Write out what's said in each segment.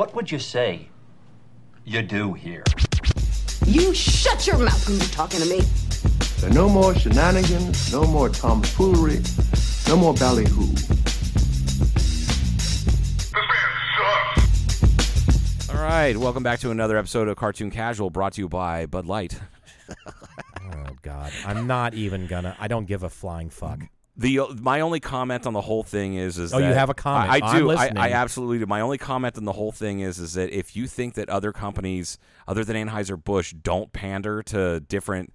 What would you say you do here? You shut your mouth when you're talking to me. There are no more shenanigans, no more tomfoolery, no more ballyhoo. All right, welcome back to another episode of Cartoon Casual, brought to you by Bud Light. Oh God, I'm not even gonna. I don't give a flying fuck. The my only comment on the whole thing is is Oh, you have a comment. I, I do. I. I absolutely do. My only comment on the whole thing is is that if you think that other companies other than Anheuser Busch don't pander to different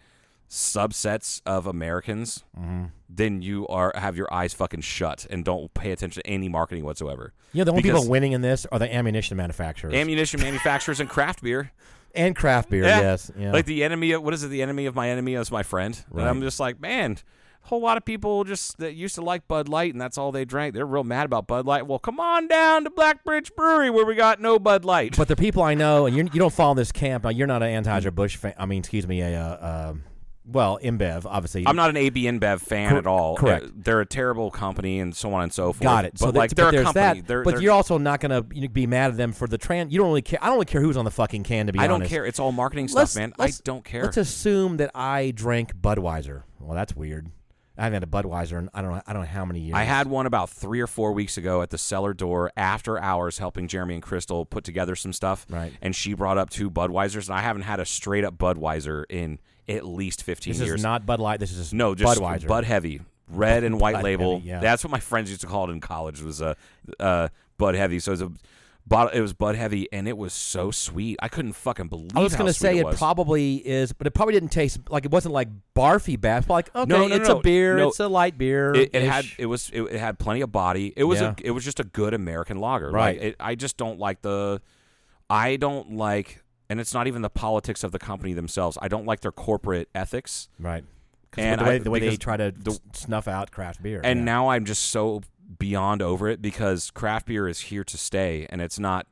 subsets of Americans, Mm-hmm. then you are have your eyes fucking shut and don't pay attention to any marketing whatsoever. Yeah, the only Because people winning in this are the ammunition manufacturers ammunition manufacturers and craft beer. and craft beer. Yeah. Yes, yeah. Like the enemy of what is it? The enemy of my enemy is my friend. And Right. I'm just like, man, whole lot of people just that used to like Bud Light and that's all they drank. They're real mad about Bud Light. Well, come on down to Blackbridge Brewery where we got no Bud Light. but the people I know, and you're, you don't follow this camp. You're not an Anheuser Busch fan. I mean, excuse me, a uh, um well, InBev, obviously. I'm not an AB InBev fan Cor- at all. correct. Uh, They're a terrible company and so on and so forth. Got it. But so like they're a there's company. that. They're, but they're- you're also not going to be mad at them for the trans. You don't really care. I don't really care who's on the fucking can. To be I don't care. It's all marketing Let's- stuff, man. I don't care. Let's assume that I drank Budweiser. Well, that's weird. I haven't had a Budweiser in I don't know. I don't know how many years. I had one about three or four weeks ago at the cellar door after hours helping Jeremy and Crystal put together some stuff. Right. And she brought up two Budweisers, and I haven't had a straight up Budweiser in at least 15 This years. is not Bud Light. This is no, just Budweiser. Bud Heavy. Red and white Bud label. Heavy, yeah. That's what my friends used to call it in college was a uh, uh, Bud Heavy. So it was a bottle, it was Bud Heavy, and it was so sweet. I couldn't fucking believe. I was going to say it, it, probably is, but it probably didn't taste like it wasn't like barfy bad. Like okay, No, no, it's no. a beer, it's a light beer. It, it had it was it, it had plenty of body. It was Yeah. a, it was just a good American lager. Right. Like, it, I just don't like the I don't like and it's not even the politics of the company themselves. I don't like their corporate ethics. right. And the way, I- the way they try to the- snuff out craft beer. And yeah. now I'm just so beyond over it because craft beer is here to stay and it's not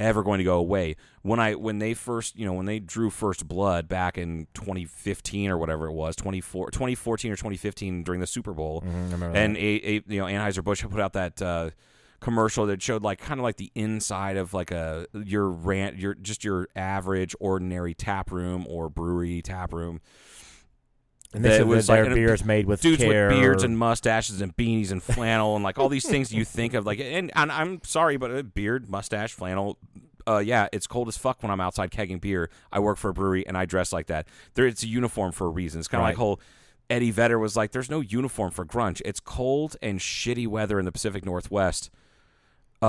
ever going to go away. When I when they first, you know, when they drew first blood back in 2015 or whatever it was, 24 2014 or 2015 during the Super Bowl. Mhm, and a, a you know Anheuser-Busch put out that uh, commercial that showed like kind of like the inside of like a your rant your just your average ordinary tap room or brewery tap room and that was their like- beer is made with dudes care. with beards and mustaches and beanies and flannel and like all these things you think of like and, and I'm sorry but a beard mustache flannel uh, yeah, it's cold as fuck when I'm outside kegging beer. I work for a brewery and I dress like that. There, it's a uniform for a reason. It's kind of Right. like whole Eddie Vedder was like, "There's no uniform for grunge. It's cold and shitty weather in the Pacific Northwest."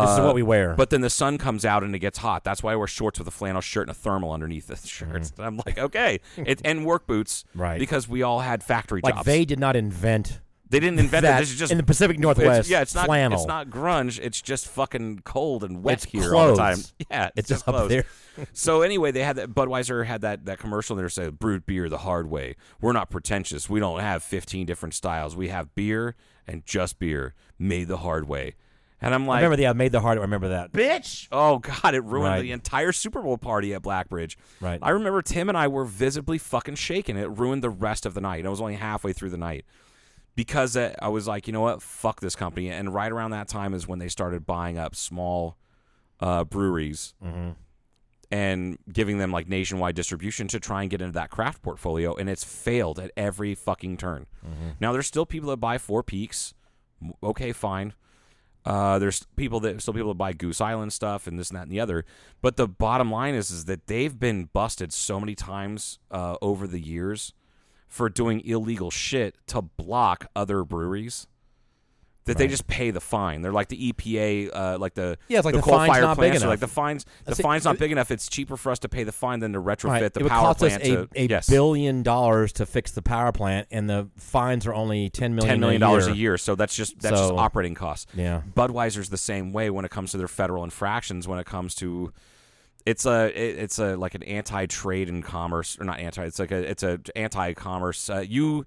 This is Uh, what we wear. But then the sun comes out and it gets hot. That's why I wear shorts with a flannel shirt and a thermal underneath the shirts. And I'm like, okay, it, and work boots. Right. Because we all had factory jobs. like jobs. they did not invent They didn't invent that it. This is just in the Pacific it's- Northwest. yeah, it's not. flannel. It's not grunge. It's just fucking cold and wet It's here all the time. clothes. Yeah, It's just up clothes. there. so anyway, they had that. Budweiser had that that commercial. There said, "Brewed beer the hard way. We're not pretentious. We don't have 15 different styles. We have beer and just beer made the hard way." And I'm like, I remember the I made the heart. I remember that. bitch. Oh God, it ruined Right. the entire Super Bowl party at Blackbridge. Right. I remember Tim and I were visibly fucking shaken. It ruined the rest of the night. I was only halfway through the night because uh, I was like, you know what, fuck this company. And right around that time is when they started buying up small uh, breweries Mm-hmm. and giving them like nationwide distribution to try and get into that craft portfolio. And it's failed at every fucking turn. Mm-hmm. Now there's still people that buy Four Peaks. M- Okay, fine. Uh, there's people that still people that buy Goose Island stuff and this and that and the other. But the bottom line is is that they've been busted so many times uh, over the years for doing illegal shit to block other breweries that they just pay the fine. They're like the EPA, uh, like the Yeah, it's like the, the coal fine's fire not big plants. are. Like the fines, the See, fine's not it- big enough. It's cheaper for us to pay the fine than to retrofit Right. the it would power cost us a, to, a yes. billion dollars to fix the power plant, and the fines are only ten million. ten million dollars a a year. So that's just that's just operating costs. Yeah. Budweiser's the same way when it comes to their federal infractions. When it comes to it's a it- it's a like an anti-trade and commerce or not anti. It's like a it's a anti-commerce. Uh, you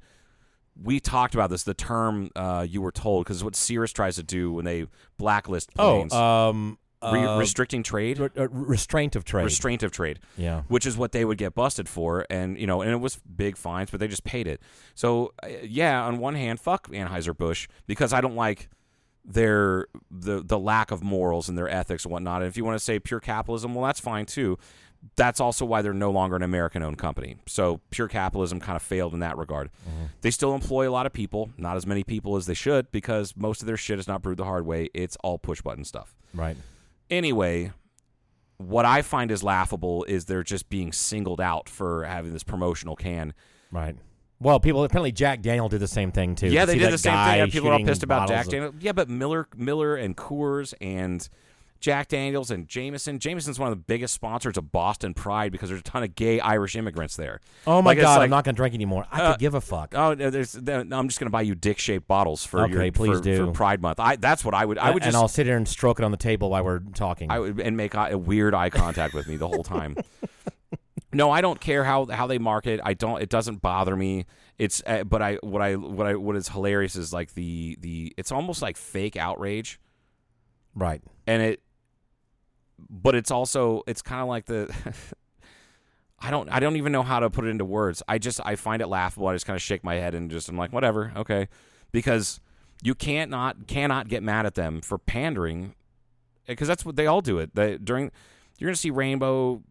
we talked about this. The term uh, you were told because what Cirrus tries to do when they blacklist planes, Oh, um, re- uh, restricting trade, re- uh, restraint of trade. restraint of trade. Yeah. which is what they would get busted for, and you know, and it was big fines, but they just paid it. So uh, yeah, on one hand, fuck Anheuser Busch because I don't like their the the lack of morals and their ethics and whatnot. And if you want to say pure capitalism, well, that's fine too. That's also why they're no longer an American-owned company. So pure capitalism kind of failed in that regard. Mm-hmm. They still employ a lot of people, not as many people as they should, because most of their shit is not brewed the hard way. It's all push button stuff. Right. Anyway, what I find is laughable is they're just being singled out for having this promotional can. Right. Well, people apparently Jack Daniel did the same thing too. Yeah, You they did the same thing. People are all pissed about Jack of- Daniels. Yeah, but Miller, Miller, and Coors and Jack Daniels and Jameson. Jameson's one of the biggest sponsors of Boston Pride because there's a ton of gay Irish immigrants there. Oh my Like, god, like- I'm not going to drink anymore. I Uh, could give a fuck. Oh, there's. no, I'm just going to buy you dick-shaped bottles for Okay, your please for, do. for Pride Month. I that's what I would. I would and just I'll sit here and stroke it on the table while we're talking. I would and make eye, a weird eye contact with me the whole time. no, I don't care how how they market. I don't. It doesn't bother me. It's uh, but I what I what I what is hilarious is like the the it's almost like fake outrage, right. and it. But it's also it's kind of like the. I don't I don't even know how to put it into words. I just I find it laughable. I just kind of shake my head and just I'm like whatever, okay, because you can't not cannot get mad at them for pandering eh, because that's what they all do it. They, during you're going to see rainbow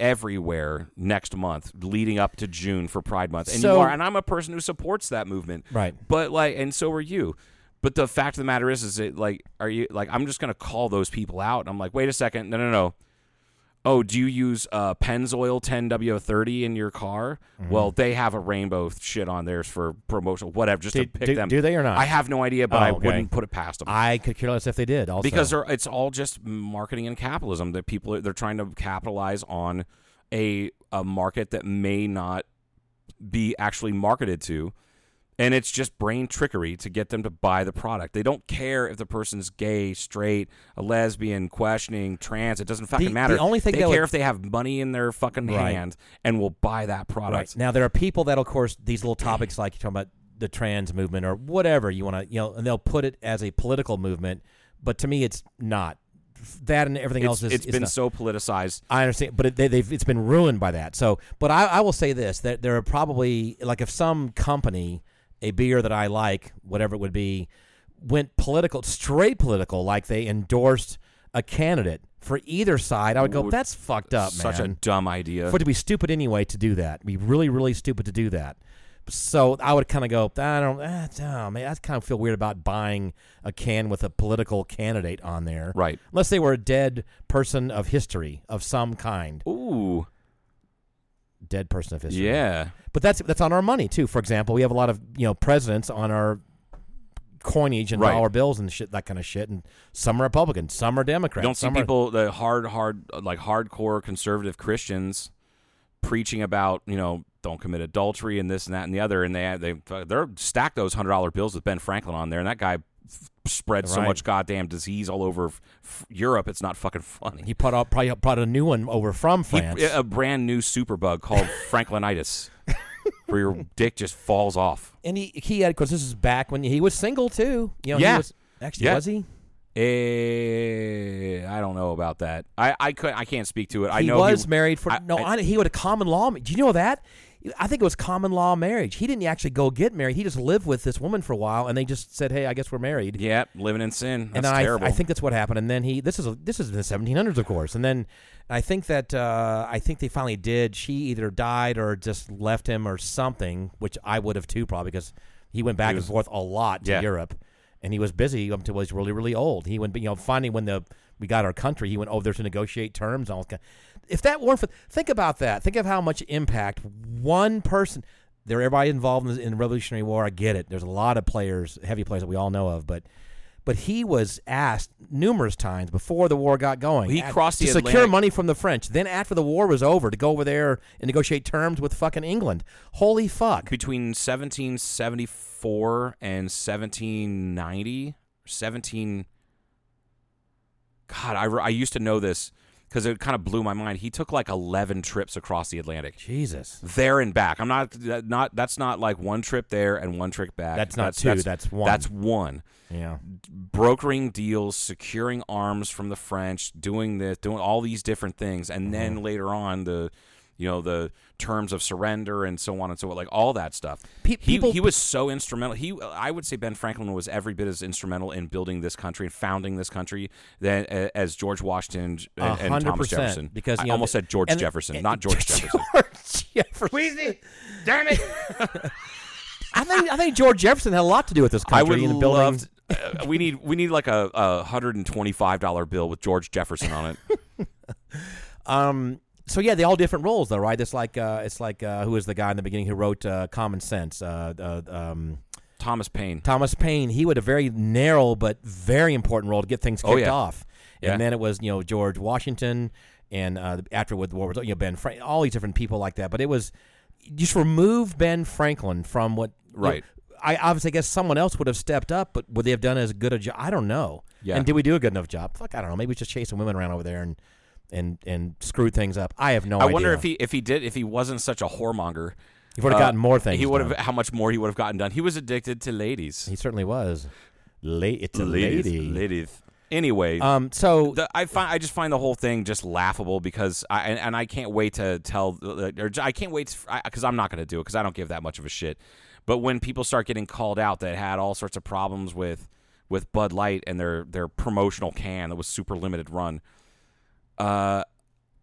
everywhere next month leading up to June for Pride month. And you are and I'm a person who supports that movement. Right. But like and so are you. But the fact of the matter is is it like are you like I'm just going to call those people out. I'm like, "Wait a second. No, no, no. Oh, do you use uh, Pennzoil 10W30 in your car? Mm-hmm. Well, they have a rainbow shit on theirs for promotion, whatever, just Do- to pick do- them. do they or not? I have no idea, but Oh, I okay. wouldn't put it past them I could care less if they did. Also, because they're, it's all just marketing and capitalism. That people are- they're trying to capitalize on a a market that may not be actually marketed to, and it's just brain trickery to get them to buy the product. They don't care if the person's gay, straight, a lesbian, questioning, trans. It doesn't fucking The- matter. the only thing they that care would- if they have money in their fucking Right. hand and will buy that product. Now there are people that, of course, these little topics like you're talking about the trans movement or whatever you want to, you know, and they'll put it as a political movement, but to me, it's not. That and everything It's, else is. it's is been not. so politicized. I understand, but it, they, they've it's been ruined by that. So, but I, I will say this: that there are probably like if some company, a beer that I like, whatever it would be, went political, straight political, like they endorsed a candidate for either side, I would go, "That's fucked up, man. Such a dumb idea. for it to be stupid anyway to do that. Be really, really stupid to do that. So I would kind of go, I don't, ah, oh, man, I kind of feel weird about buying a can with a political candidate on there, Right. Unless they were a dead person of history of some kind, Ooh, dead person of history. yeah. but that's that's on our money too. For example, we have a lot of you know presidents on our coinage and Right. dollar bills and shit, that kind of shit. And some are Republicans, some are Democrats. You don't see are- people the hard hard like hardcore conservative christians preaching about you know don't commit adultery and this and that and the other and they they they're stacked those hundred dollar bills with ben franklin on there and that guy spread so Right. much goddamn disease all over f- europe it's not fucking funny He put out probably brought a new one over from He- France. a brand new superbug called franklinitis where your dick just falls off And he he had because this is back when he was single too. You know, he Yeah. was, actually Yeah. was he? eh, i don't know about that i i could i can't speak to it i he know was married for I- no. I- I, he had a common law. Do you know that? I think it was common law marriage. He didn't actually go get married. He just lived with this woman for a while, and they just said, "Hey, I guess we're married." yeah living in sin that's and then I, terrible I think that's what happened. And then he, this is a, this is in the 1700s, of course. And then I think that uh, I think they finally did. She either died or just left him or something, which I would have too, probably because he went back was- and forth a lot to Yeah. Europe, and he was busy until he was really, really old. He went, you know, finally when the we got our country, he went over there to negotiate terms. And all that. If that weren't for, think about that. Think of how much impact one person. There, everybody involved in the, in the Revolutionary War. I get it. There's a lot of players, heavy players that we all know of, but but he was asked numerous times before the war got going. He crossed to secure Atlantic- money from the French. Then after the war was over, to go over there and negotiate terms with fucking England. Holy fuck! between 1774 and 1790 17 god I, I used to know this because it kind of blew my mind. He took like 11 trips across the atlantic. Jesus, there and back. I'm not that- not that's not like one trip there and one trip back. That's not two, that's one. that's one. Yeah. brokering deals securing arms from the french doing this doing all these different things. And Mm-hmm. then later on the you know the terms of surrender and so on and so on, like all that stuff. Pe- he people- he was so instrumental. He I would say Ben Franklin was every bit as instrumental in building this country and founding this country than uh, as George Washington and, and Thomas Jefferson. because I you know, almost said George Jefferson, and- not George Jefferson. George Jefferson. Damn it! I think I think George Jefferson had a lot to do with this I country would in building. love. uh, we need we need like a, a hundred and twenty five dollar bill with George Jefferson on it. Um. So yeah, they all different roles though, right? It's like uh, it's like uh, who was the guy in the beginning who wrote uh, Common Sense? Uh, uh, um, Thomas Paine. Thomas Paine. He had a very narrow but very important role to get things kicked Oh, yeah. off. Yeah. And then it was you know George Washington and uh, after with World War you know Ben Frank, all these different people like that. But it was just remove Ben Franklin from what you know, Right. I obviously guess someone else would have stepped up, but would they have done as good a job? I don't know. Yeah. And did we do a good enough job? Fuck, I don't know. Maybe we just chasing women around over there and and and screwed things up. I have no I idea. wonder if he if he did if he wasn't such a whoremonger, He would have uh, gotten more things. He would have how much more he would have gotten done. He was addicted to ladies. He certainly was. Late. A lady. ladies. Anyway, Um. So the, I find I just find the whole thing just laughable because I and, and I can't wait to tell or I can't wait because I'm not going to do it because I don't give that much of a shit. But when people start getting called out that had all sorts of problems with with Bud Light and their their promotional can that was super limited run, uh,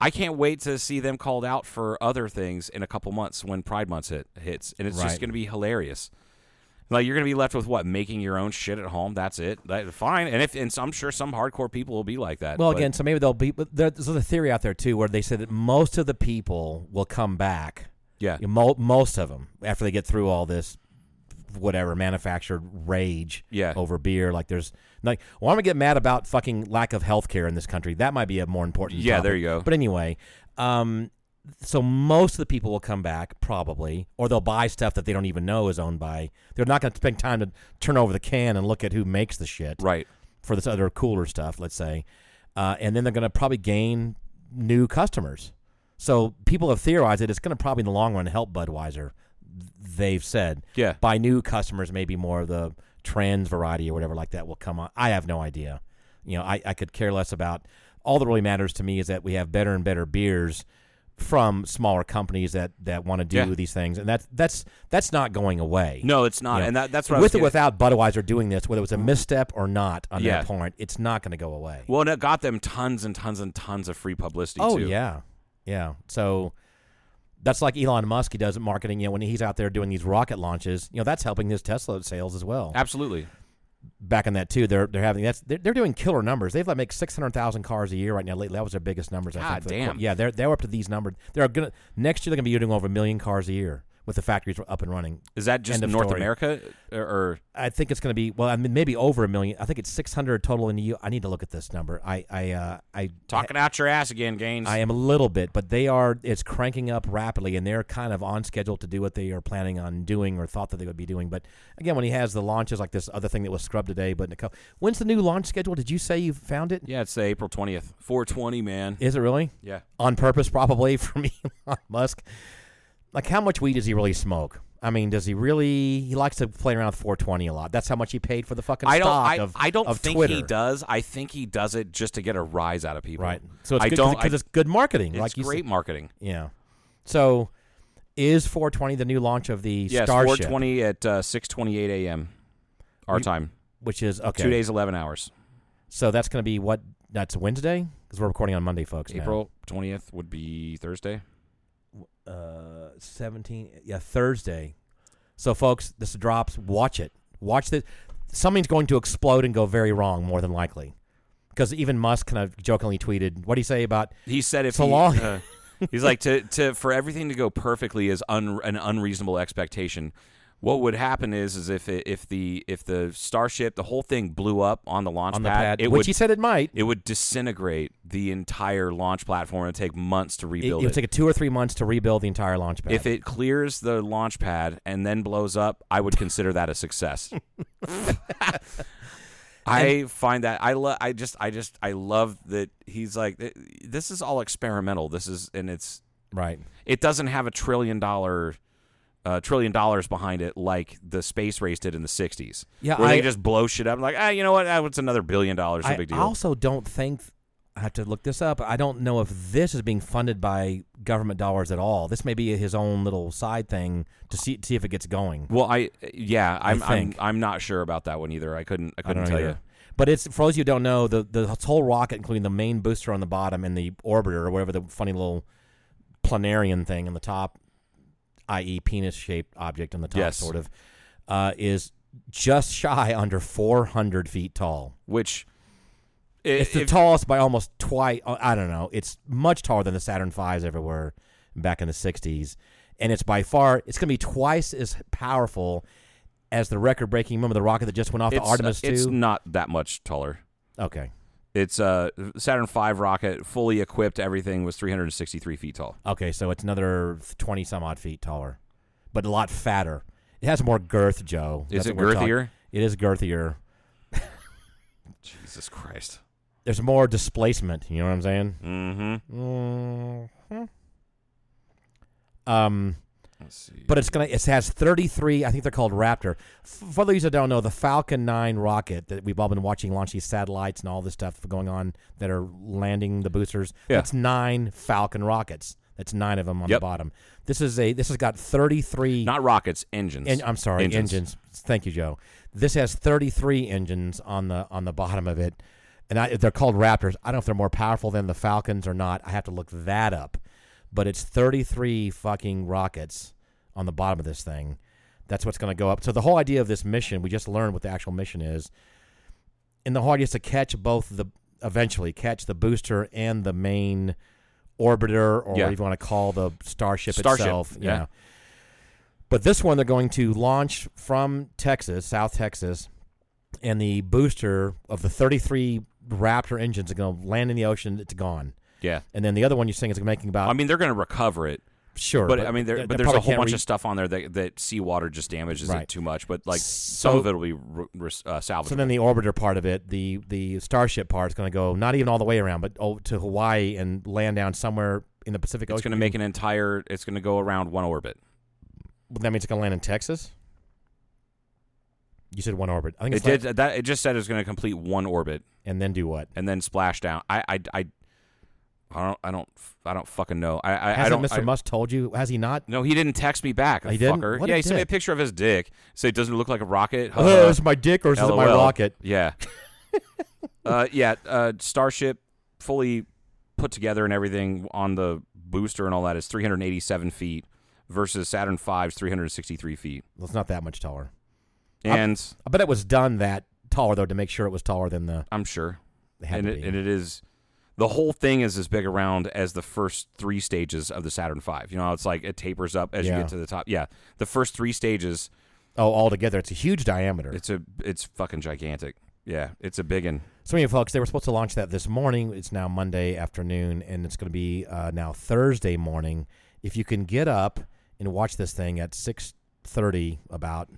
I can't wait to see them called out for other things in a couple months when Pride Month hit hits, and it's Right. just going to be hilarious. Like you're gonna be left with what making your own shit at home. That's it. That, fine. And if and so I'm sure some hardcore people will be like that. Well, but- again, so maybe they'll be. But there's a theory out there too, where they say that most of the people will come back. yeah, You know, Mo- most of them after they get through all this, whatever manufactured rage. Yeah. Over beer, like there's like, well, I'm gonna get mad about fucking lack of health care in this country. That might be a more important. Yeah, topic. there you go. But anyway, um, so most of the people will come back probably, or they'll buy stuff that they don't even know is owned by. They're not gonna spend time to turn over the can and look at who makes the shit right. for this other cooler stuff, let's say, uh, and then they're going to probably gain new customers. So people have theorized that it's going to probably in the long run help Budweiser. They've said, Yeah. by new customers, maybe more of the trans variety or whatever like that will come on. I have no idea. You know, I, I could care less about. All that really matters to me is that we have better and better beers from smaller companies that, that want to do Yeah. these things, and that's that's that's not going away. No, it's not, You know, and that, that's what with or without Budweiser doing this, whether it was a misstep or not on Yeah. that point, it's not going to go away. Well, and it got them tons and tons and tons of free publicity. oh too. yeah, yeah. So that's like Elon Musk. He does marketing. You know, when he's out there doing these rocket launches, you know, that's helping his Tesla sales as well. absolutely. Back in that too, they're they're having that's they're, they're doing killer numbers. They've like make six hundred thousand cars a year right now. Lately, that was their biggest numbers. I God think, for the damn. yeah, they're they're up to these numbers. They're gonna next year they're gonna be doing over a million cars a year with the factories up and running. Is that just North story. America or, or I think it's going to be well. I mean, maybe over a million. I think it's six hundred total in the U. I need to look at this number. I I uh, I talking out your ass again, Gaines? I am a little bit, but they are. It's cranking up rapidly, and they're kind of on schedule to do what they are planning on doing or thought that they would be doing. But again, when he has the launches like this other thing that was scrubbed today, but couple, when's the new launch schedule? Did you say you found it? yeah, it's April twentieth, four twenty, man. Is it really Yeah. on purpose? Probably from Elon Musk. Like, how much weed does he really smoke? I mean, does he really? He likes to play around with 420 a lot. That's how much he paid for the fucking I don't. stock I, of I don't of think Twitter. he does. I think he does it just to get a rise out of people. Right. So it's I good don't. because it's good marketing. it's like great said. marketing. Yeah. So is 420 the new launch of the Yes, Starship? four twenty at uh, six twenty eight a.m. our You- time. Which is okay. Two days, eleven hours. So that's going to be what? That's Wednesday because we're recording on Monday, folks. now. April twentieth would be Thursday. Uh, 17. Yeah, Thursday. So, folks, this drops. Watch it. Watch this. Something's going to explode and go very wrong, more than likely. Because even Musk kind of jokingly tweeted, "What do you say about He said if So he, long. uh, he's like to to for everything to go perfectly is un, an unreasonable expectation. What would happen is is if it, if the if the starship the whole thing blew up on the launch on the pad, pad?" it Which would he said it might. it would disintegrate the entire launch platform and take months to rebuild it would take it two or three months to rebuild the entire launch pad. If it clears the launch pad and then blows up, I would consider that a success. I find that I love. I just, I just, I love that he's like, this is all experimental. This is, and it's, right. it doesn't have a trillion dollar, uh, trillion dollars behind it like the space race did in the '60s. Yeah, where I- they just blow shit up. I'm like, ah, you know what? Ah, It's another billion dollars. No I big deal. also don't think I have to look this up. I don't know if this is being funded by government dollars at all. This may be his own little side thing to see to see if it gets going. Well, I yeah, I'm I'm, think. I'm not sure about that one either. I couldn't I I couldn't don't tell either. you. But it's for those of you who don't know, the the whole rocket, including the main booster on the bottom and the orbiter or whatever the funny little planarian thing on the top, i.e., penis shaped object on the top, Yes. sort of, uh, is just shy under 400 feet tall. Which i- It's the if- tallest by almost twice. I don't know. It's much taller than the Saturn V's ever were back in the '60s, and it's by far it's going to be twice as powerful as the record-breaking. Remember the rocket that just went off the Artemis it's two? not that much taller. Okay, It's a Saturn V rocket, fully equipped. Everything was 363 feet tall. okay, so it's another twenty some odd feet taller, but a lot fatter. It has more girth, Joe. Is That's it girthier? It is girthier. Jesus Christ. There's more displacement. You know what I'm saying? Mm-hmm. hmm Um. Let's see. But it's gonna. It has 33. I think they're called Raptor. For those that don't know, the Falcon 9 rocket that we've all been watching launch these satellites and all this stuff going on that are landing the boosters. Yeah. That's nine Falcon rockets. That's nine of them on Yep. the bottom. This is a. This has got 33. not rockets, engines. En- I'm sorry, Engines. engines. Thank you, Joe. This has 33 engines on the on the bottom of it, and I, they're called Raptors. I don't know if they're more powerful than the Falcons or not. I have to look that up. But it's 33 fucking rockets on the bottom of this thing. That's what's going to go up. So the whole idea of this mission, we just learned what the actual mission is, and the whole idea is to catch both the eventually catch the booster and the main orbiter, or Yeah. whatever you want to call the starship, Starship, itself. yeah. But this one, they're going to launch from Texas, South Texas, and the booster of the 33 Raptor engines are going to land in the ocean. It's gone. Yeah. And then the other one you're saying is making about I mean, they're going to recover it, sure, but, I mean, there, but there's a whole bunch re- of stuff on there that, that seawater just damages Right. it too much. But like So- some of it will be re- re- uh, salvageable. So then the orbiter part of it, the the starship part, is going to go not even all the way around, but oh, to Hawaii and land down somewhere in the Pacific it's going to make an entire. It's going to go around one orbit. Well, That means it's going to land in Texas. You said one orbit. I think It did like- that. It just said it was going to complete one orbit and then do what? and then splash down. I I I, I don't I don't I don't fucking know. I I, I Hasn't don't. Mr. I- Musk told you? Has he not? no, he didn't text me back. He didn't? Fucker. What yeah, he sent me a picture of his dick. Say, doesn't it look like a rocket? Oh, is it my dick or is it my rocket? Yeah. uh, yeah. Uh, Starship fully put together and everything on the booster and all that is 387 feet versus Saturn V's 363 feet. Well, it's not that much taller. And I bet it was done that taller though to make sure it was taller than the. I'm sure. And it, and it is. The whole thing is as big around as the first three stages of the Saturn V. You know, it's like it tapers up as Yeah. you get to the top. Yeah, the first three stages, oh, all together, it's a huge diameter. it's a it's fucking gigantic. Yeah, it's a big one. So, anyway, folks, they were supposed to launch that this morning. It's now Monday afternoon, and it's going to be uh, now Thursday morning. If you can get up and watch this thing at six thirty, about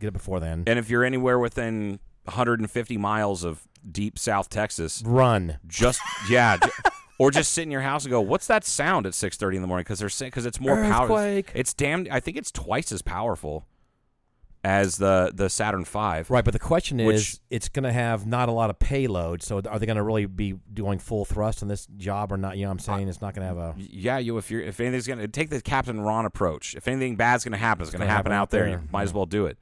get it before then. And if you're anywhere within 150 miles of deep South Texas, Run. just yeah, or just sit in your house and go, "What's that sound at 6:30 in the morning?" Because they're because it's more powerful. Earthquake. It's damn. I think it's twice as powerful as the the Saturn V. Right, but the question is, it's going to have not a lot of payload. So, are they going to really be doing full thrust on this job or not? You know, what I'm saying it's not going to have a. Yeah, you if you're if anything's gonna take the Captain Ron approach. If anything bad's gonna happen, it's, gonna, gonna happen, happen out there. there. You might as well do it.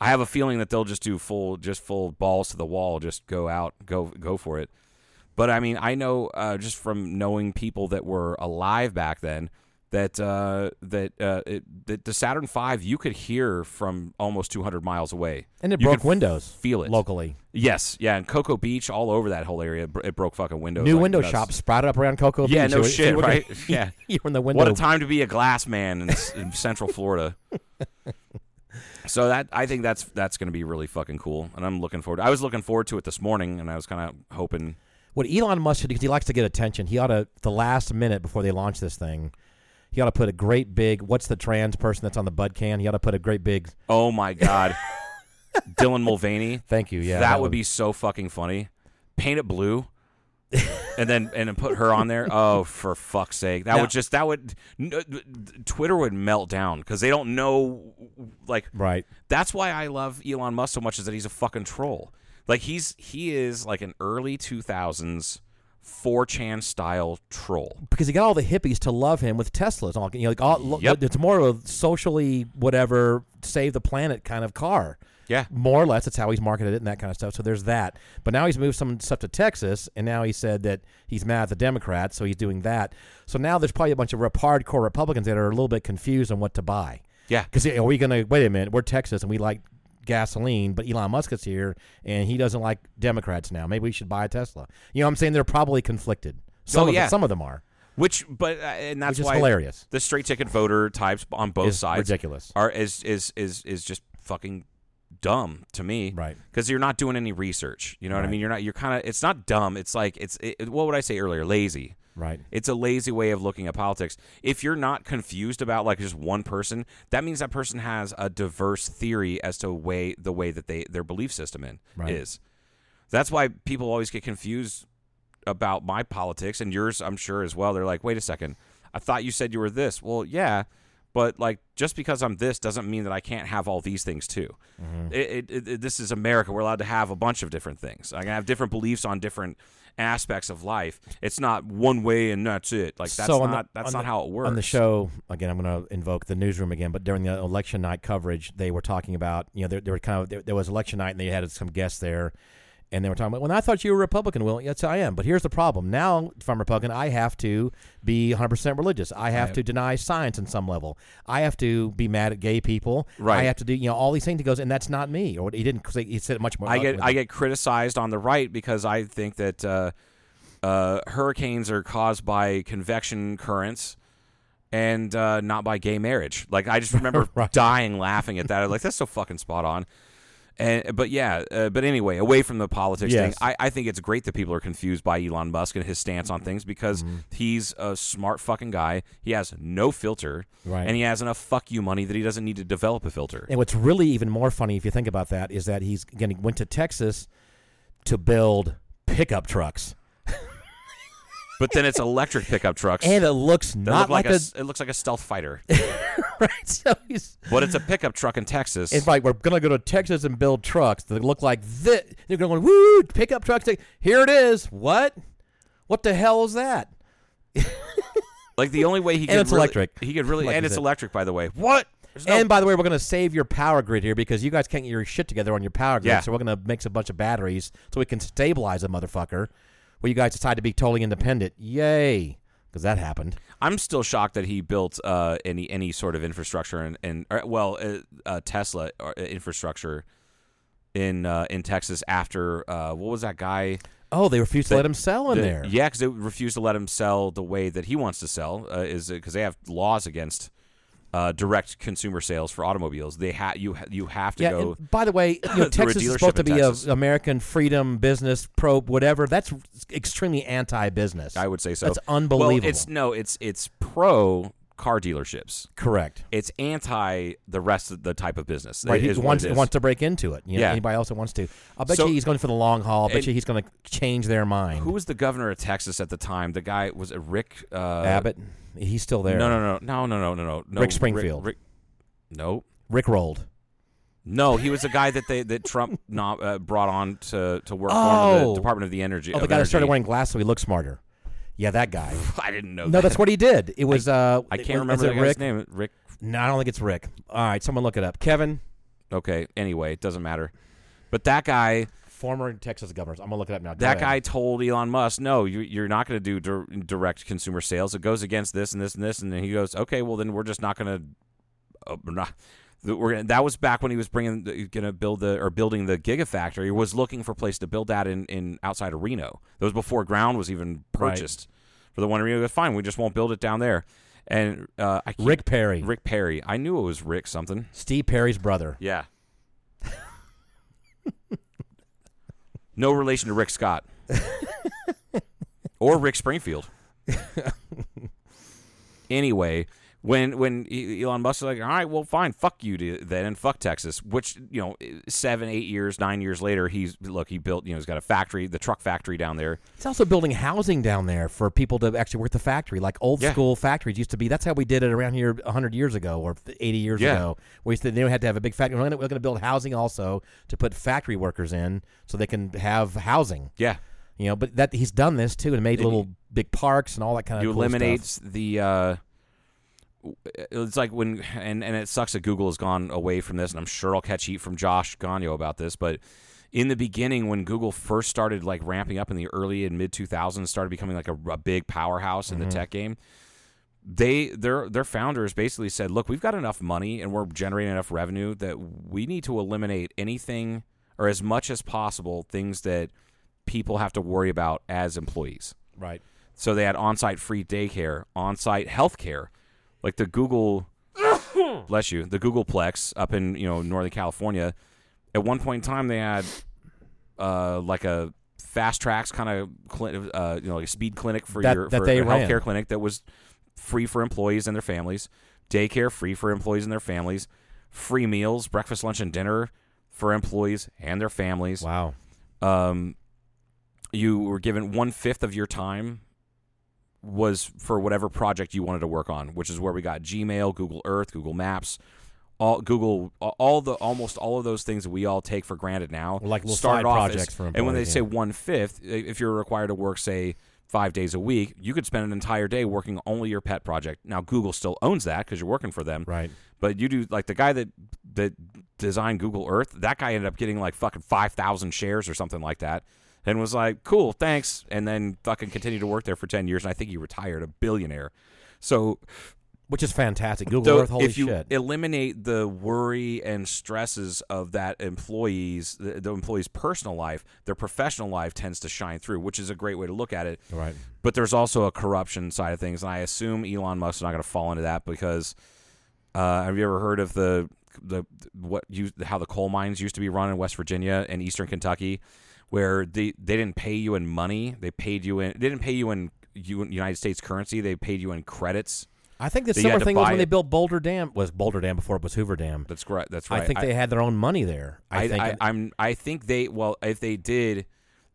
I have a feeling that they'll just do full, just full balls to the wall, just go out, go go for it. But I mean, I know uh, just from knowing people that were alive back then that uh, that uh, it, that the Saturn V you could hear from almost 200 miles away, And it You broke windows. feel it locally. Yes, yeah, and Cocoa Beach, all over that whole area, it broke fucking windows. New like window nuts. shops sprouted up around Cocoa Yeah, Beach. Yeah, no So- shit, right? Yeah. you were in the window. What a time to be a glass man in, in Central Florida. so that I think that's that's going to be really fucking cool, and I'm looking forward. I was looking forward to it this morning, and I was kind of hoping. What Elon Musk should do, because he likes to get attention, he ought to, the last minute before they launch this thing, he ought to put a great big, what's the trans person that's on the bud can? He ought to put a great big, Oh my god, Dylan Mulvaney. thank you. Yeah. that, would be so fucking funny. Paint it blue. And then and then put her on there. Oh, for fuck's sake! That would just that would n- uh, Twitter would melt down because they don't know like Right. That's why I love Elon Musk so much is that he's a fucking troll. Like he's he is like an early 2000s 4chan style troll. because he got all the hippies to love him with Teslas. All you know, like all, Yep. it's more of a socially whatever save the planet kind of car. Yeah. more or less. That's how he's marketed it and that kind of stuff. So there's that. But now he's moved some stuff to Texas, and now he said that he's mad at the Democrats, so he's doing that. So now there's probably a bunch of rep- hardcore Republicans that are a little bit confused on what to buy. Yeah. Because are we going to wait a minute? We're Texas and we like gasoline, but Elon Musk is here and he doesn't like Democrats now. Maybe we should buy a Tesla. You know what I'm saying? They're probably conflicted. Some, Oh, of, yeah. them, some of them are. Which, but uh, and that's Which why hilarious. The straight ticket voter types on both Is sides ridiculous. Are is is is is just fucking dumb to me, Right. Because you're not doing any research. You know what I mean? You're not. You're kind of. It's not dumb. It's like it's. It, what would I say earlier? Lazy. Right. It's a lazy way of looking at politics. If you're not confused about like just one person, that means that person has a diverse theory as to way the way that they their belief system in Right. is. That's why people always get confused about my politics and yours, I'm sure as well. They're like, "Wait a second. I thought you said you were this." Well, yeah, but like just because I'm this doesn't mean that I can't have all these things too. Mm-hmm. It, it, it, this is America. We're allowed to have a bunch of different things. I can have different beliefs on different aspects of life. It's not one way and that's it. Like that's so not the, that's not the- how it works. On the show, again, I'm going to invoke the newsroom again. But during the election night coverage, they were talking about you know there, there were kind of there, there was election night and they had some guests there, and they were talking about. Well, I thought you were Republican. Well, yes, I am. But here's the problem. Now, if I'm Republican, I have to be 100 percent religious. I have to deny science in some level. I have to be mad at gay people. Right. I have to do you know all these things. He goes, and that's not me. Or he didn't. Cause he said it much more. I get I get criticized on the right because I think that uh, uh, hurricanes are caused by convection currents and uh, not by gay marriage. Like I just remember Right. dying laughing at that. I'm like that's so fucking spot on. And but yeah, uh, but anyway, away from the politics Yes. thing, I, I think it's great that people are confused by Elon Musk and his stance on things because Mm-hmm. he's a smart fucking guy. He has no filter, Right. and he has enough fuck you money that he doesn't need to develop a filter. And what's really even more funny, if you think about that, is that he's again he went to Texas to build pickup trucks, But then it's electric pickup trucks. and it looks not look like, like, a, a, it looks like a stealth fighter, right. So he's but it's a pickup truck in Texas. it's like we're gonna go to Texas and build trucks that look like this. They're going to go, woo pickup trucks. Here it is. What? What the hell is that? like the only way he And could it's really, electric, He could really, like and it's said. electric, by the way. What? No- And by the way, we're going to save your power grid here because you guys can't get your shit together on your power grid. Yeah. So we're going to mix a bunch of batteries so we can stabilize a motherfucker. Where you guys decide to be totally independent. Yay! Because that happened. I'm still shocked that he built uh, any any sort of infrastructure and, and or, well, uh, uh, Tesla uh, infrastructure in uh, in Texas after uh, what was that guy? Oh, they refused to let him sell in the- there. Yeah, because they refused to let him sell the way that he wants to sell. Uh, is because they have laws against uh, direct consumer sales for automobiles. They ha- you ha- you have to Yeah, go. by the way, you know, Texas is supposed to be Texas. a American freedom business pro whatever. That's extremely anti-business. I would say so. That's unbelievable. Well, it's no, it's it's pro car dealerships. Correct. It's anti the rest of the type of business. Right. He wants, wants to break into it. You know, yeah. Anybody else that wants to. I bet so, you he's going for the long haul. I bet you he's going to change their mind. Who was the governor of Texas at the time? The guy was it Rick uh, Abbott. He's still there. No, no, no, no, no, no, no, no. Rick Springfield. Rick, Rick, no. Rick rolled. No, he was a guy that they that Trump not, uh, brought on to to work oh. on the Department of the Energy. Oh, the guy energy. that started wearing glasses so he looked smarter. Yeah, that guy. I didn't know. No, that. that's what he did. It was. uh, I can't remember the guy's Rick? name. Rick. No, I don't think it's Rick. All right, someone look it up. Kevin, Okay. Anyway, it doesn't matter. But that guy, former Texas governor. I'm gonna look it up now. Go that ahead. guy told Elon Musk, "No, you, you're not going to do dir- direct consumer sales. It goes against this and this and this." And then he goes, "Okay, well then we're just not going to." Uh, we're not. We're gonna, that was back when he was bringing, going to build the or building the Gigafactory. He was looking for a place to build that in, in outside of Reno. That was before ground was even Right. purchased for the one in Reno. He goes, Fine, we just won't build it down there. And uh, I Rick Perry, Rick Perry. I knew it was Rick something. Steve Perry's brother. Yeah. no relation to Rick Scott or Rick Springfield. anyway, when when Elon Musk was like, all right, well, fine, fuck you to- then, and fuck Texas. Which you know, seven, eight years, nine years later, he's look, he built, you know, he's got a factory, the truck factory down there. He's also building housing down there for people to actually work the factory, like old Yeah. school factories used to be. That's how we did it around here 100 years ago or 80 years Yeah. ago. We used to, they had to have a big factory. We're going to build housing also to put factory workers in so they can have housing. Yeah. You know, but that he's done this too and made And little big parks and all that kind of you cool eliminate stuff. the uh it's like when and and it sucks that Google has gone away from this and I'm sure I'll catch heat from Josh Gagno about this but in the beginning when Google first started like ramping up in the early and mid 2000s started becoming like a, a big powerhouse in the mm-hmm. tech game they their their founders basically said look we've got enough money and we're generating enough revenue that we need to eliminate anything or as much as possible things that people have to worry about as employees Right. so they had on-site free daycare, on-site health care, like the Google, bless you, the Googleplex up in you know Northern California. At one point in time, they had uh, like a fast tracks kind of cli- uh, you know like a speed clinic for That- your that for they a ran. healthcare clinic that was free for employees and their families. Daycare free for employees and their families. Free meals, breakfast, lunch, and dinner for employees and their families Wow. um, you were given one fifth of your time was for whatever project you wanted to work on, which is where we got Gmail, Google Earth, Google Maps, all Google, all the almost all of those things that we all take for granted now. Like little started side off projects as- for And when they employees, say one fifth, if you're required to work, say five days a week, you could spend an entire day working only your pet project. Now Google still owns that because you're working for them, Right. but you do like the guy that that designed Google Earth. That guy ended up getting like fucking five thousand shares or something like that, and was like, "Cool, thanks," and then fucking continued to work there for ten years. And I think he retired a billionaire. So, Which is fantastic. Google so Earth, holy if you shit. eliminate the worry and stresses of that employees, the, the employee's personal life, their professional life tends to shine through, which is a great way to look at it. right. But there's also a corruption side of things, and I assume Elon Musk's not going to fall into that because uh, have you ever heard of the the what you how the coal mines used to be run in West Virginia and Eastern Kentucky, where they they didn't pay you in money, they paid you in they didn't pay you in United States currency, they paid you in credits. I think the So similar thing was when it. they built Boulder Dam. Was Boulder Dam before it was Hoover Dam? That's correct. That's right. I think they had their own money there. I, I, think. I, I'm. I think they. Well, if they did,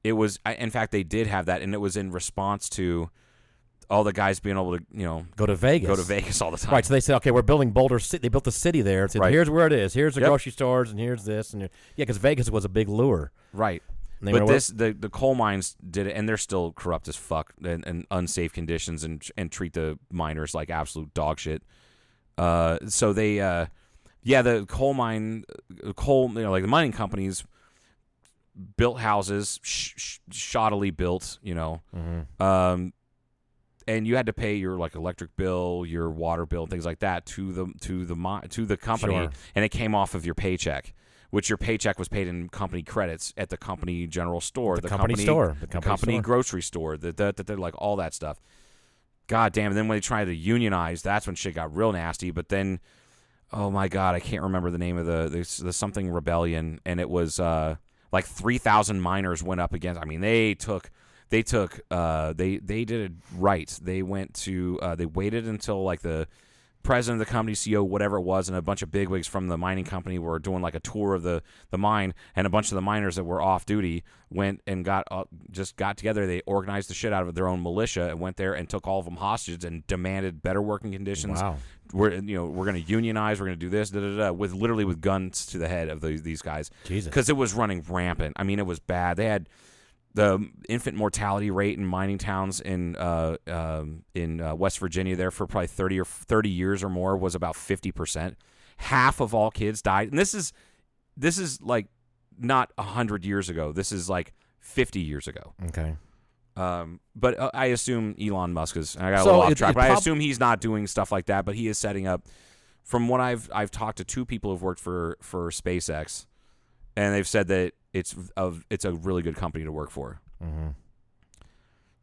it was. I, in fact, they did have that, and it was in response to all the guys being able to, you know, go to Vegas. go to Vegas all the time. Right, so they said, okay, we're building Boulder City. They built the city there. Said, Right. here's where it is. Here's the Yep. grocery stores, and here's this, and yeah, because Vegas was a big lure. Right. But this, the the coal mines did it, and they're still corrupt as fuck and, and unsafe conditions, and and treat the miners like absolute dog shit. Uh, so they, uh, yeah, the coal mine, uh, coal, you know, like the mining companies built houses, sh- sh- shoddily built, you know, um, and you had to pay your like electric bill, your water bill, things like that to the to the mi- to the company, Sure. and it came off of your paycheck. Which your paycheck was paid in company credits at the company general store, The company store, the the company, company store. grocery store, the, the, the, the like all that stuff. God damn! And then when they tried to unionize, that's when shit got real nasty. But then, oh my god, I can't remember the name of the the, the something rebellion, and it was uh, like three thousand miners went up against. I mean, they took they took uh, they they did it right. They went to uh, they waited until like the president of the company, CEO, whatever it was, and a bunch of bigwigs from the mining company were doing like a tour of the, the mine, and a bunch of the miners that were off duty went and got uh, just got together. They organized the shit out of their own militia and went there and took all of them hostage and demanded better working conditions. Wow. We're you know we're going to unionize. We're going to do this. Da, da, da, with literally with guns to the head of these these guys. Jesus. because it was running rampant. I mean, it was bad. They had the infant mortality rate in mining towns in uh, um, in uh, West Virginia there for probably thirty or thirty years or more was about fifty percent. Half of all kids died, and this is this is like not hundred years ago. This is like fifty years ago. Okay. Um, but uh, I assume Elon Musk is. I got a So little off track, but I assume he's not doing stuff like that. But he is setting up. From what I've I've talked to two people who've worked for for SpaceX, and they've said that it's of it's a really good company to work for. Mm-hmm.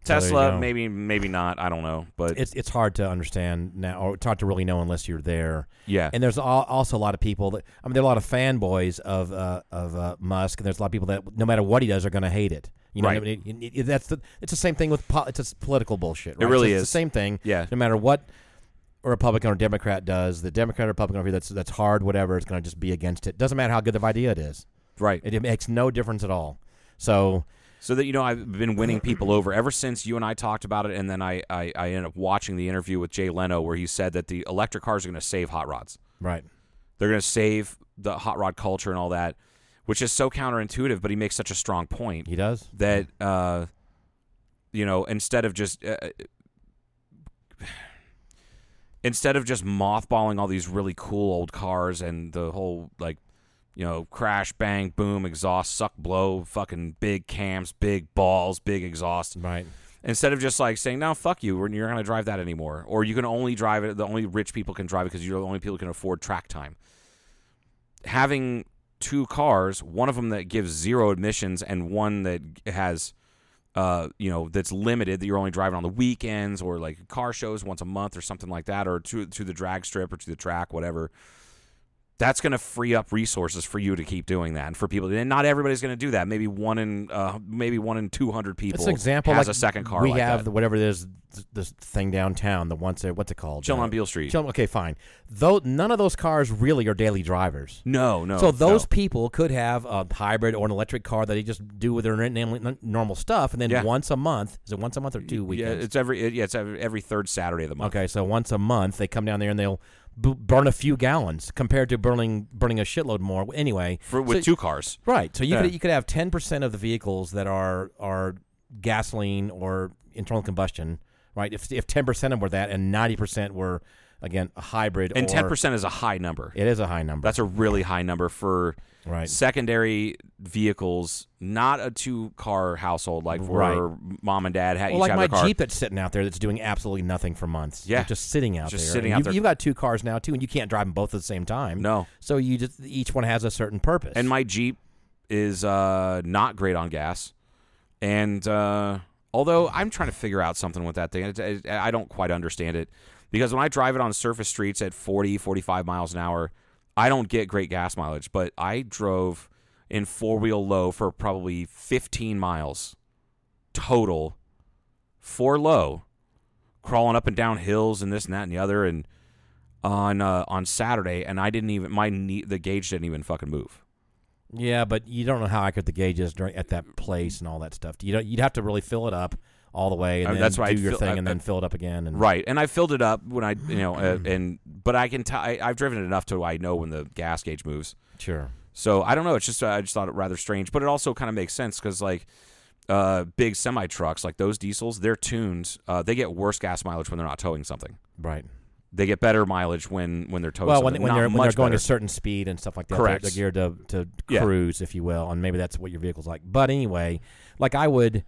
So there you Tesla, go. maybe maybe not. I don't know, but It's it's hard to understand now, or it's hard to really know unless you're there. yeah, And there's al- also a lot of people that I mean, there are a lot of fanboys of uh, of uh, Musk, and there's a lot of people that no matter what he does are going to hate it. You know, Right. what I mean? It- it- that's the, it's the same thing with po- it's just political bullshit. Right? really it's is. the same thing. Yeah. No matter what a Republican or Democrat does, the Democrat or Republican over here that's that's hard, whatever, it's going to just be against it. Doesn't matter how good of idea it is. Right. It, it makes no difference at all. So So that you know, I've been winning people over ever since you and I talked about it, and then I I, I ended up watching the interview with Jay Leno where he said that the electric cars are going to save hot rods. right. They're going to save the hot rod culture and all that, which is so counterintuitive. But he makes such a strong point He does. that uh, you know, instead of just uh, instead of just mothballing all these really cool old cars and the whole like you know crash bang boom exhaust suck blow fucking big cams big balls big exhaust Right. instead of just like saying no fuck you we're- you're not going to drive that anymore or you can only drive it the only rich people can drive it because you're the only people who can afford track time having two cars one of them that gives zero admissions and one that has uh, you know, that's limited that you're only driving on the weekends or like car shows once a month or something like that, or to to the drag strip or to the track, whatever. That's going to free up resources for you to keep doing that, and for people. And not everybody's going to do that. Maybe one in uh, maybe one in two hundred people. It's an example. has like a second car. We like have the whatever it is, this thing downtown. The once what's it called? Chill Uh, on Beale Street. Chill- okay, fine. Though none of those cars really are daily drivers. no, no. so those no. people could have a hybrid or an electric car that they just do with their normal, stuff, and then Yeah. once a month, is it once a month or two yeah, it's every yeah, it's every, every third Saturday of the month. Okay, so once a month they come down there and they'll b- burn a few gallons compared to burning burning a shitload more. Anyway, For, with so- two cars. right? So you Yeah. could you could have ten percent of the vehicles that are are gasoline or internal combustion, right? If if ten percent of them were that, and ninety percent were again a hybrid, And or- ten percent is a high number. It is a high number, That's a really high number for right? secondary vehicles, not a two car household like where Right. mom and dad ha- Well, like have my car. Jeep that's sitting out there that's doing absolutely nothing for months. Yeah. It's just sitting out Just there. sitting And out you've, there. You've got two cars now too, and you can't drive them both at the same time. No. So you just each one has a certain purpose. And my Jeep is uh, not great on gas. And uh, although I'm trying to figure out something with that thing, I don't quite understand it. Because when I drive it on surface streets at 40, 45 miles an hour, I don't get great gas mileage. But I drove in four wheel low for probably 15 miles total for low, crawling up and down hills and this and that and the other. And on uh, on Saturday, and I didn't even my knee, the gauge didn't even fucking move. yeah, but you don't know how accurate the gauge is during, at that place and all that stuff. You don't. You'd have to really fill it up all the way, and I mean, then that's why do I your feel- thing, I- and then I- fill it up again. And Right, and I filled it up when I, you know, uh, and but I can tell I've driven it enough to I know when the gas gauge moves. sure. So I don't know. It's just uh, I just thought it rather strange, but it also kind of makes sense because like uh, big semi trucks like those diesels, they're tuned. Uh, they get worse gas mileage when they're not towing something. Right. They get better mileage when when they're towing. Well, when, something. when Not they're when they're going better. a certain speed and stuff like that, Correct. They're, they're geared to to Yeah. cruise, if you will, and maybe that's what your vehicle's like. But anyway, like I would,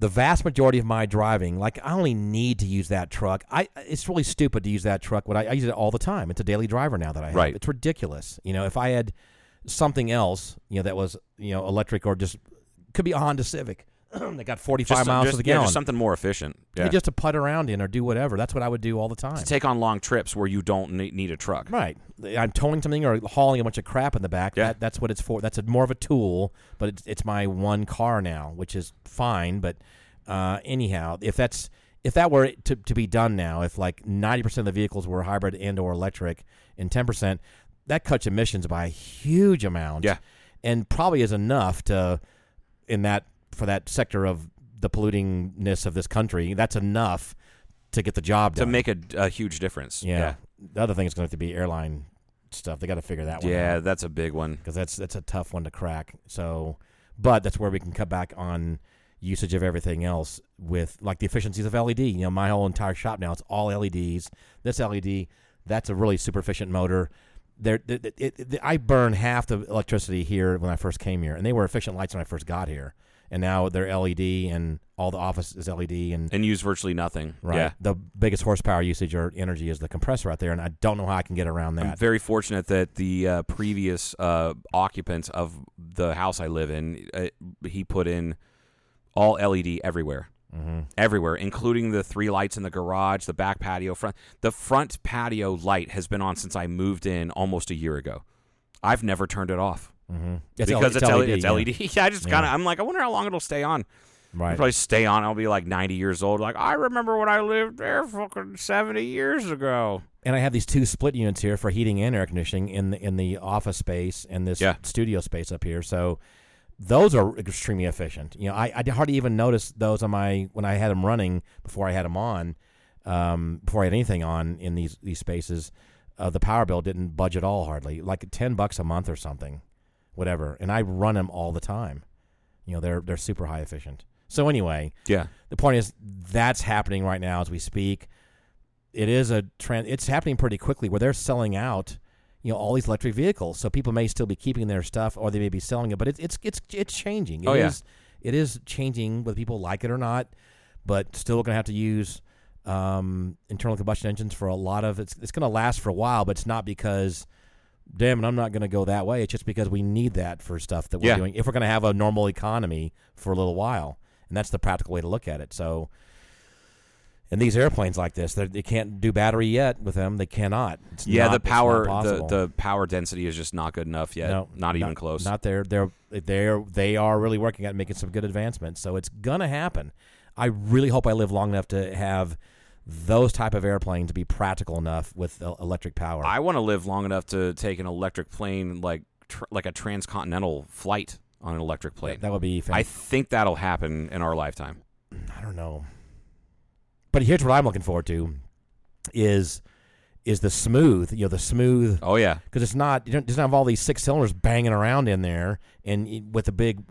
the vast majority of my driving, like I only need to use that truck. I it's really stupid to use that truck. What I, I use it all the time. It's a daily driver now that I have. Right. It's ridiculous. You know, if I had something else, you know, that was you know electric or just could be a Honda Civic that got forty five just, miles just, to the yeah, gallon. just something more efficient. Yeah. just to put around in or do whatever. That's what I would do all the time. to take on long trips where you don't need a truck. Right. I'm towing something or hauling a bunch of crap in the back. Yeah. That, that's what it's for. That's a, more of a tool, but it's, it's my one car now, which is fine. But uh, anyhow, if that's if that were to, to be done now, if like 90% of the vehicles were hybrid and or electric and 10%, that cuts emissions by a huge amount. Yeah. And probably is enough to in that for that sector of the pollutingness of this country, that's enough to get the job done. To done. make a, a huge difference. Yeah. The other thing is going to have to be airline stuff. They got to figure that one out. Yeah, that's a big one. because that's that's a tough one to crack. So, but that's where we can cut back on usage of everything else with like the efficiencies of LED. You know, my whole entire shop now it's all LEDs. This LED, that's a really super efficient motor. There, it, it, it, I burn half the electricity here when I first came here, and they were efficient lights when I first got here. And now they're LED, and all the office is LED, and And use virtually nothing. right. Yeah. The biggest horsepower usage or energy is the compressor out there, and I don't know how I can get around that. I'm very fortunate that the uh, previous uh, occupant of the house I live in, uh, he put in all LED everywhere, mm-hmm. everywhere, including the three lights in the garage, the back patio, front. The front patio light has been on since I moved in almost a year ago. I've never turned it off Mm-hmm. because it's, LED. It's yeah. LED. Yeah, I just kind of. I'm like, I wonder how long it'll stay on. Right. It'll probably stay on. I'll be like 90 years old. Like I remember when I lived there fucking 70 years ago. And I have these two split units here for heating and air conditioning in the in the office space and this Yeah. studio space up here. So those are extremely efficient. You know, I, I hardly even noticed those on my when I had them running before I had them on, um, before I had anything on in these these spaces. Uh, the power bill didn't budge at all, hardly like ten bucks a month or something, whatever. And I run them all the time. You know, they're they're super high efficient. So anyway, Yeah. the point is that's happening right now as we speak. It is a trend. It's happening pretty quickly where they're selling out, you know, all these electric vehicles. So people may still be keeping their stuff, or they may be selling it. But it's it's it's it's changing. It Oh, yeah. is- it is changing whether people like it or not. But still going to have to use um, internal combustion engines for a lot of it's. It's going to last for a while, but it's not because. Damn it, I'm not going to go that way. It's just because we need that for stuff that we're Yeah. doing. If we're going to have a normal economy for a little while, and that's the practical way to look at it. So, and these airplanes like this, they're- can't do battery yet with them. They cannot. It's Yeah, not- the power the, the power density is just not good enough yet. no, not even close. Not there. They're they're they are really working at making some good advancements. So it's gonna happen. I really hope I live long enough to have those type of airplanes be practical enough with electric power. I want to live long enough to take an electric plane like tr- like a transcontinental flight on an electric plane. that would be. I think that'll happen in our lifetime. I don't know. But here's what I'm looking forward to: is is the smooth, you know, the smooth Oh yeah. because it's not it doesn't have all these six cylinders banging around in there and with a big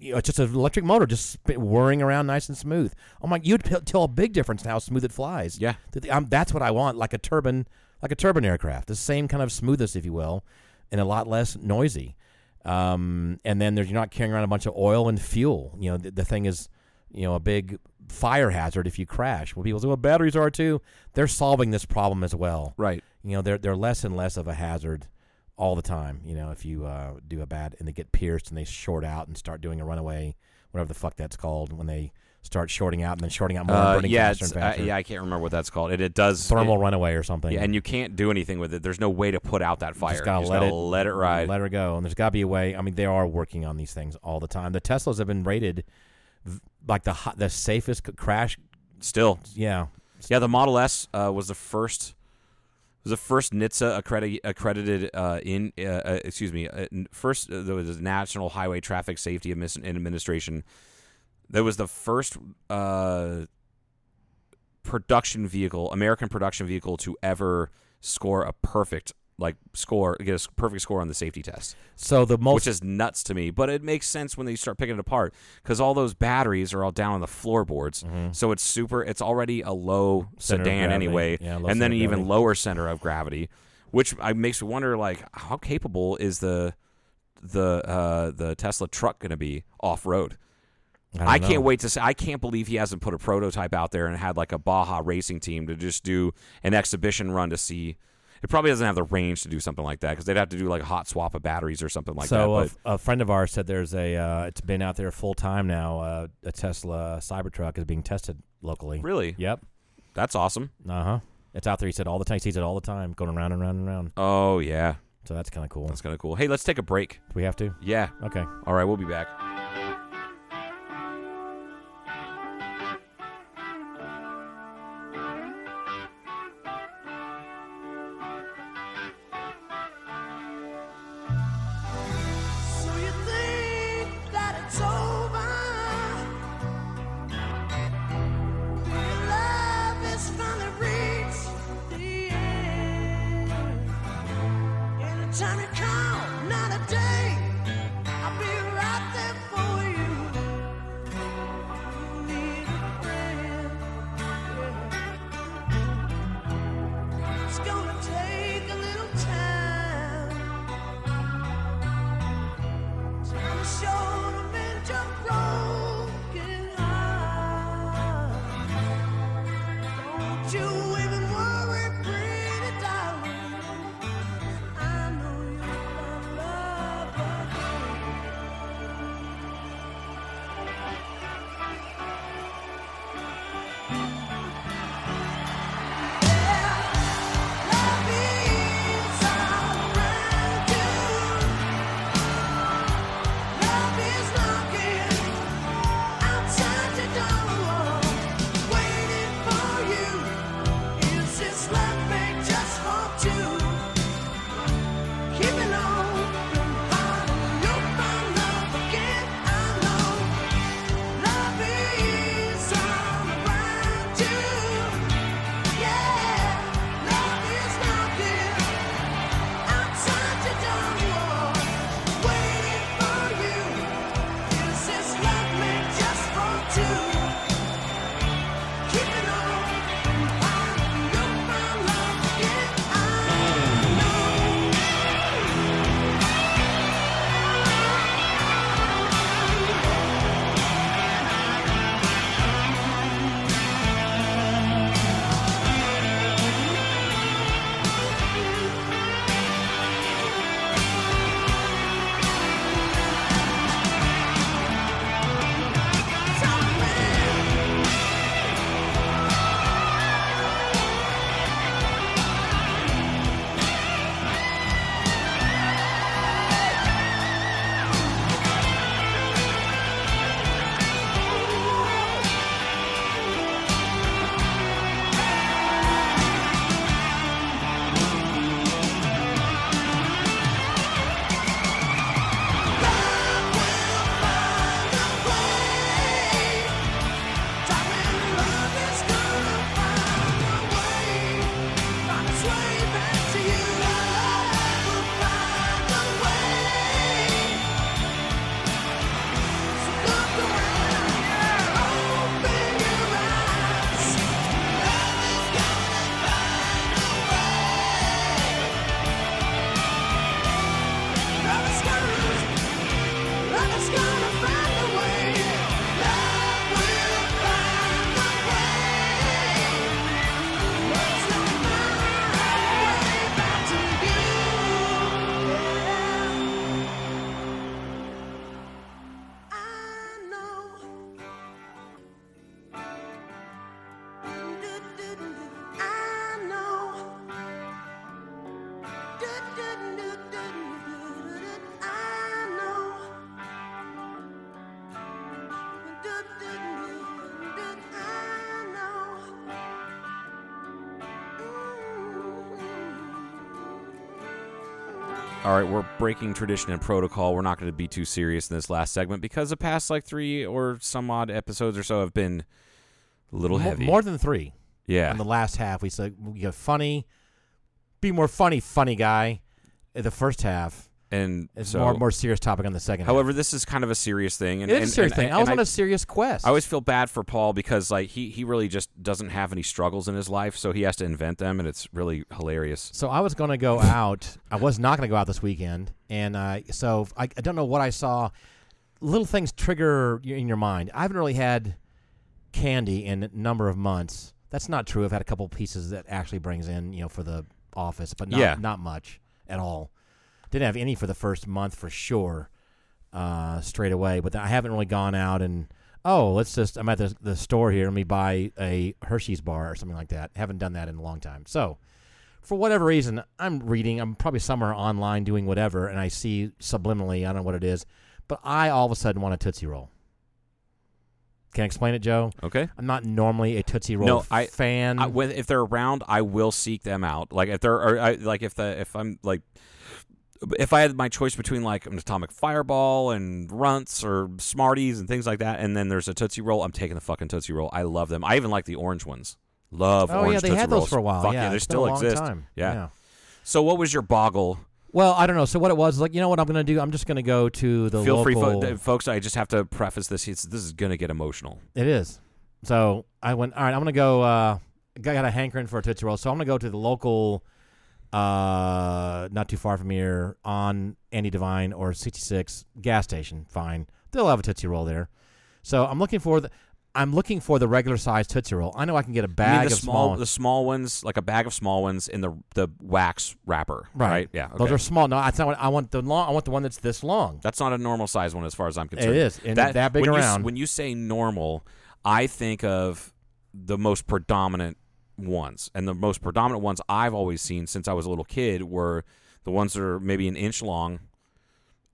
you know, it's just an electric motor just whirring around nice and smooth. Oh my, you'd p- tell a big difference in how smooth it flies. Yeah. Th- um, that's what I want, like a turbine, like a turbine aircraft, the same kind of smoothness, if you will, and a lot less noisy. Um, and then there's you're not carrying around a bunch of oil and fuel. You know, the, the thing is, you know, a big fire hazard if you crash. Well, people say, well, batteries are too. They're solving this problem as well Right. you know they're they're less and less of a hazard all the time you know if you uh, do a bad and they get pierced and they short out and start doing a runaway whatever the fuck that's called when they start shorting out and then shorting out more Uh, burning yeah, faster and uh, yeah, I can't remember what that's called. It, it does thermal it- runaway or something yeah, and you can't do anything with it. There's no way to put out that fire. just gotta You let it let it ride. let her go and there's got to be a way i mean they are working on these things all the time the teslas have been rated like the the safest crash Still, yeah yeah. The Model S uh, was the first was the first NHTSA accredited accredited uh, in uh, uh, excuse me uh, first uh, there was the National Highway Traffic Safety Administration. That was the first uh, production vehicle, American production vehicle, to ever score a perfect like score, get a perfect score on the safety test. so the most which is nuts to me. But it makes sense when they start picking it apart because all those batteries are all down on the floorboards. So it's super. It's already a low Mm-hmm. Center sedan anyway, Yeah, low and then an even gravity. lower center of gravity, which I, makes me wonder like how capable is the the uh, the Tesla truck going to be off road? don't I, can't wait to see. I can't believe he hasn't put a prototype out there and had like a Baja racing team to just do an exhibition run to see. It probably doesn't have the range to do something like that because they'd have to do like a hot swap of batteries or something like so that. a, a friend of ours said there's a uh, it's been out there full time now. Uh, a Tesla Cybertruck is being tested locally. Really, Yep. that's awesome. Uh huh. It's out there. He said all the time. He sees it all the time, going around and around and around. Oh yeah, So that's kind of cool. that's kind of cool. Hey, let's take a break. Do we have to? Yeah. Okay. All right, we'll be back. All right, we're breaking tradition and protocol. We're not going to be too serious in this last segment because the past like three or some odd episodes or so have been a little Mo- heavy. More than three. yeah. In the last half, we said we got funny, be more funny, funny guy. In the first half, and it's so, more more serious topic on the second. half. however, this is kind of a serious thing. And, it is and- a serious and- thing. I was on a serious quest. I always feel bad for Paul because like he he really just doesn't have any struggles in his life, so he has to invent them, and it's really hilarious. So I was going to go out. I was not going to go out this weekend, and uh, so I, I don't know what I saw. Little things trigger in your mind. I haven't really had candy in a number of months. That's not true. I've had a couple pieces that actually brings in, you know, for the office, but not Yeah. not much at all. Didn't have any for the first month for sure, uh, straight away. But I haven't really gone out and oh, let's just I'm at the the store here. Let me buy a Hershey's bar or something like that. Haven't done that in a long time. So for whatever reason, I'm reading. I'm probably somewhere online doing whatever, and I see subliminally. I don't know what it is, but I all of a sudden want a Tootsie Roll. Can I explain it, Joe? Okay. I'm not normally a Tootsie Roll No, I- fan. I, when, if they're around, I will seek them out. Like if they're, or I, like if the if I'm like, if I had my choice between like an atomic fireball and runts or Smarties and things like that, and then there's a Tootsie Roll, I'm taking the fucking Tootsie Roll. I love them. I even like the orange ones. Love oh orange yeah, they Tootsie had those Rolls. for a while. Fuck yeah, they still exist. Time. Yeah. So what was your boggle? Well, I don't know. So what it was like, you know what I'm going to do? I'm just going to go to the Feel free, fo- folks. I just have to preface this. It's, this is gonna get emotional. It is. So I went. All right, I'm gonna go. Uh, I got a hankering for a tootsie roll, so I'm gonna go to the local, uh, not too far from here, on Andy Devine or 66 gas station. Fine, they'll have a tootsie roll there. So I'm looking for the. I'm looking for the regular size tootsie roll. I know I can get a bag mean, the of small, small. the small ones, like a bag of small ones in the the wax wrapper. Right. Yeah. Those are small. No, that's not what I want. The long. I want the one that's this long. That's not a normal size one as far as I'm concerned. is, and that big when you around. when you say normal, I think of the most predominant ones, and the most predominant ones I've always seen since I was a little kid were the ones that are maybe an inch long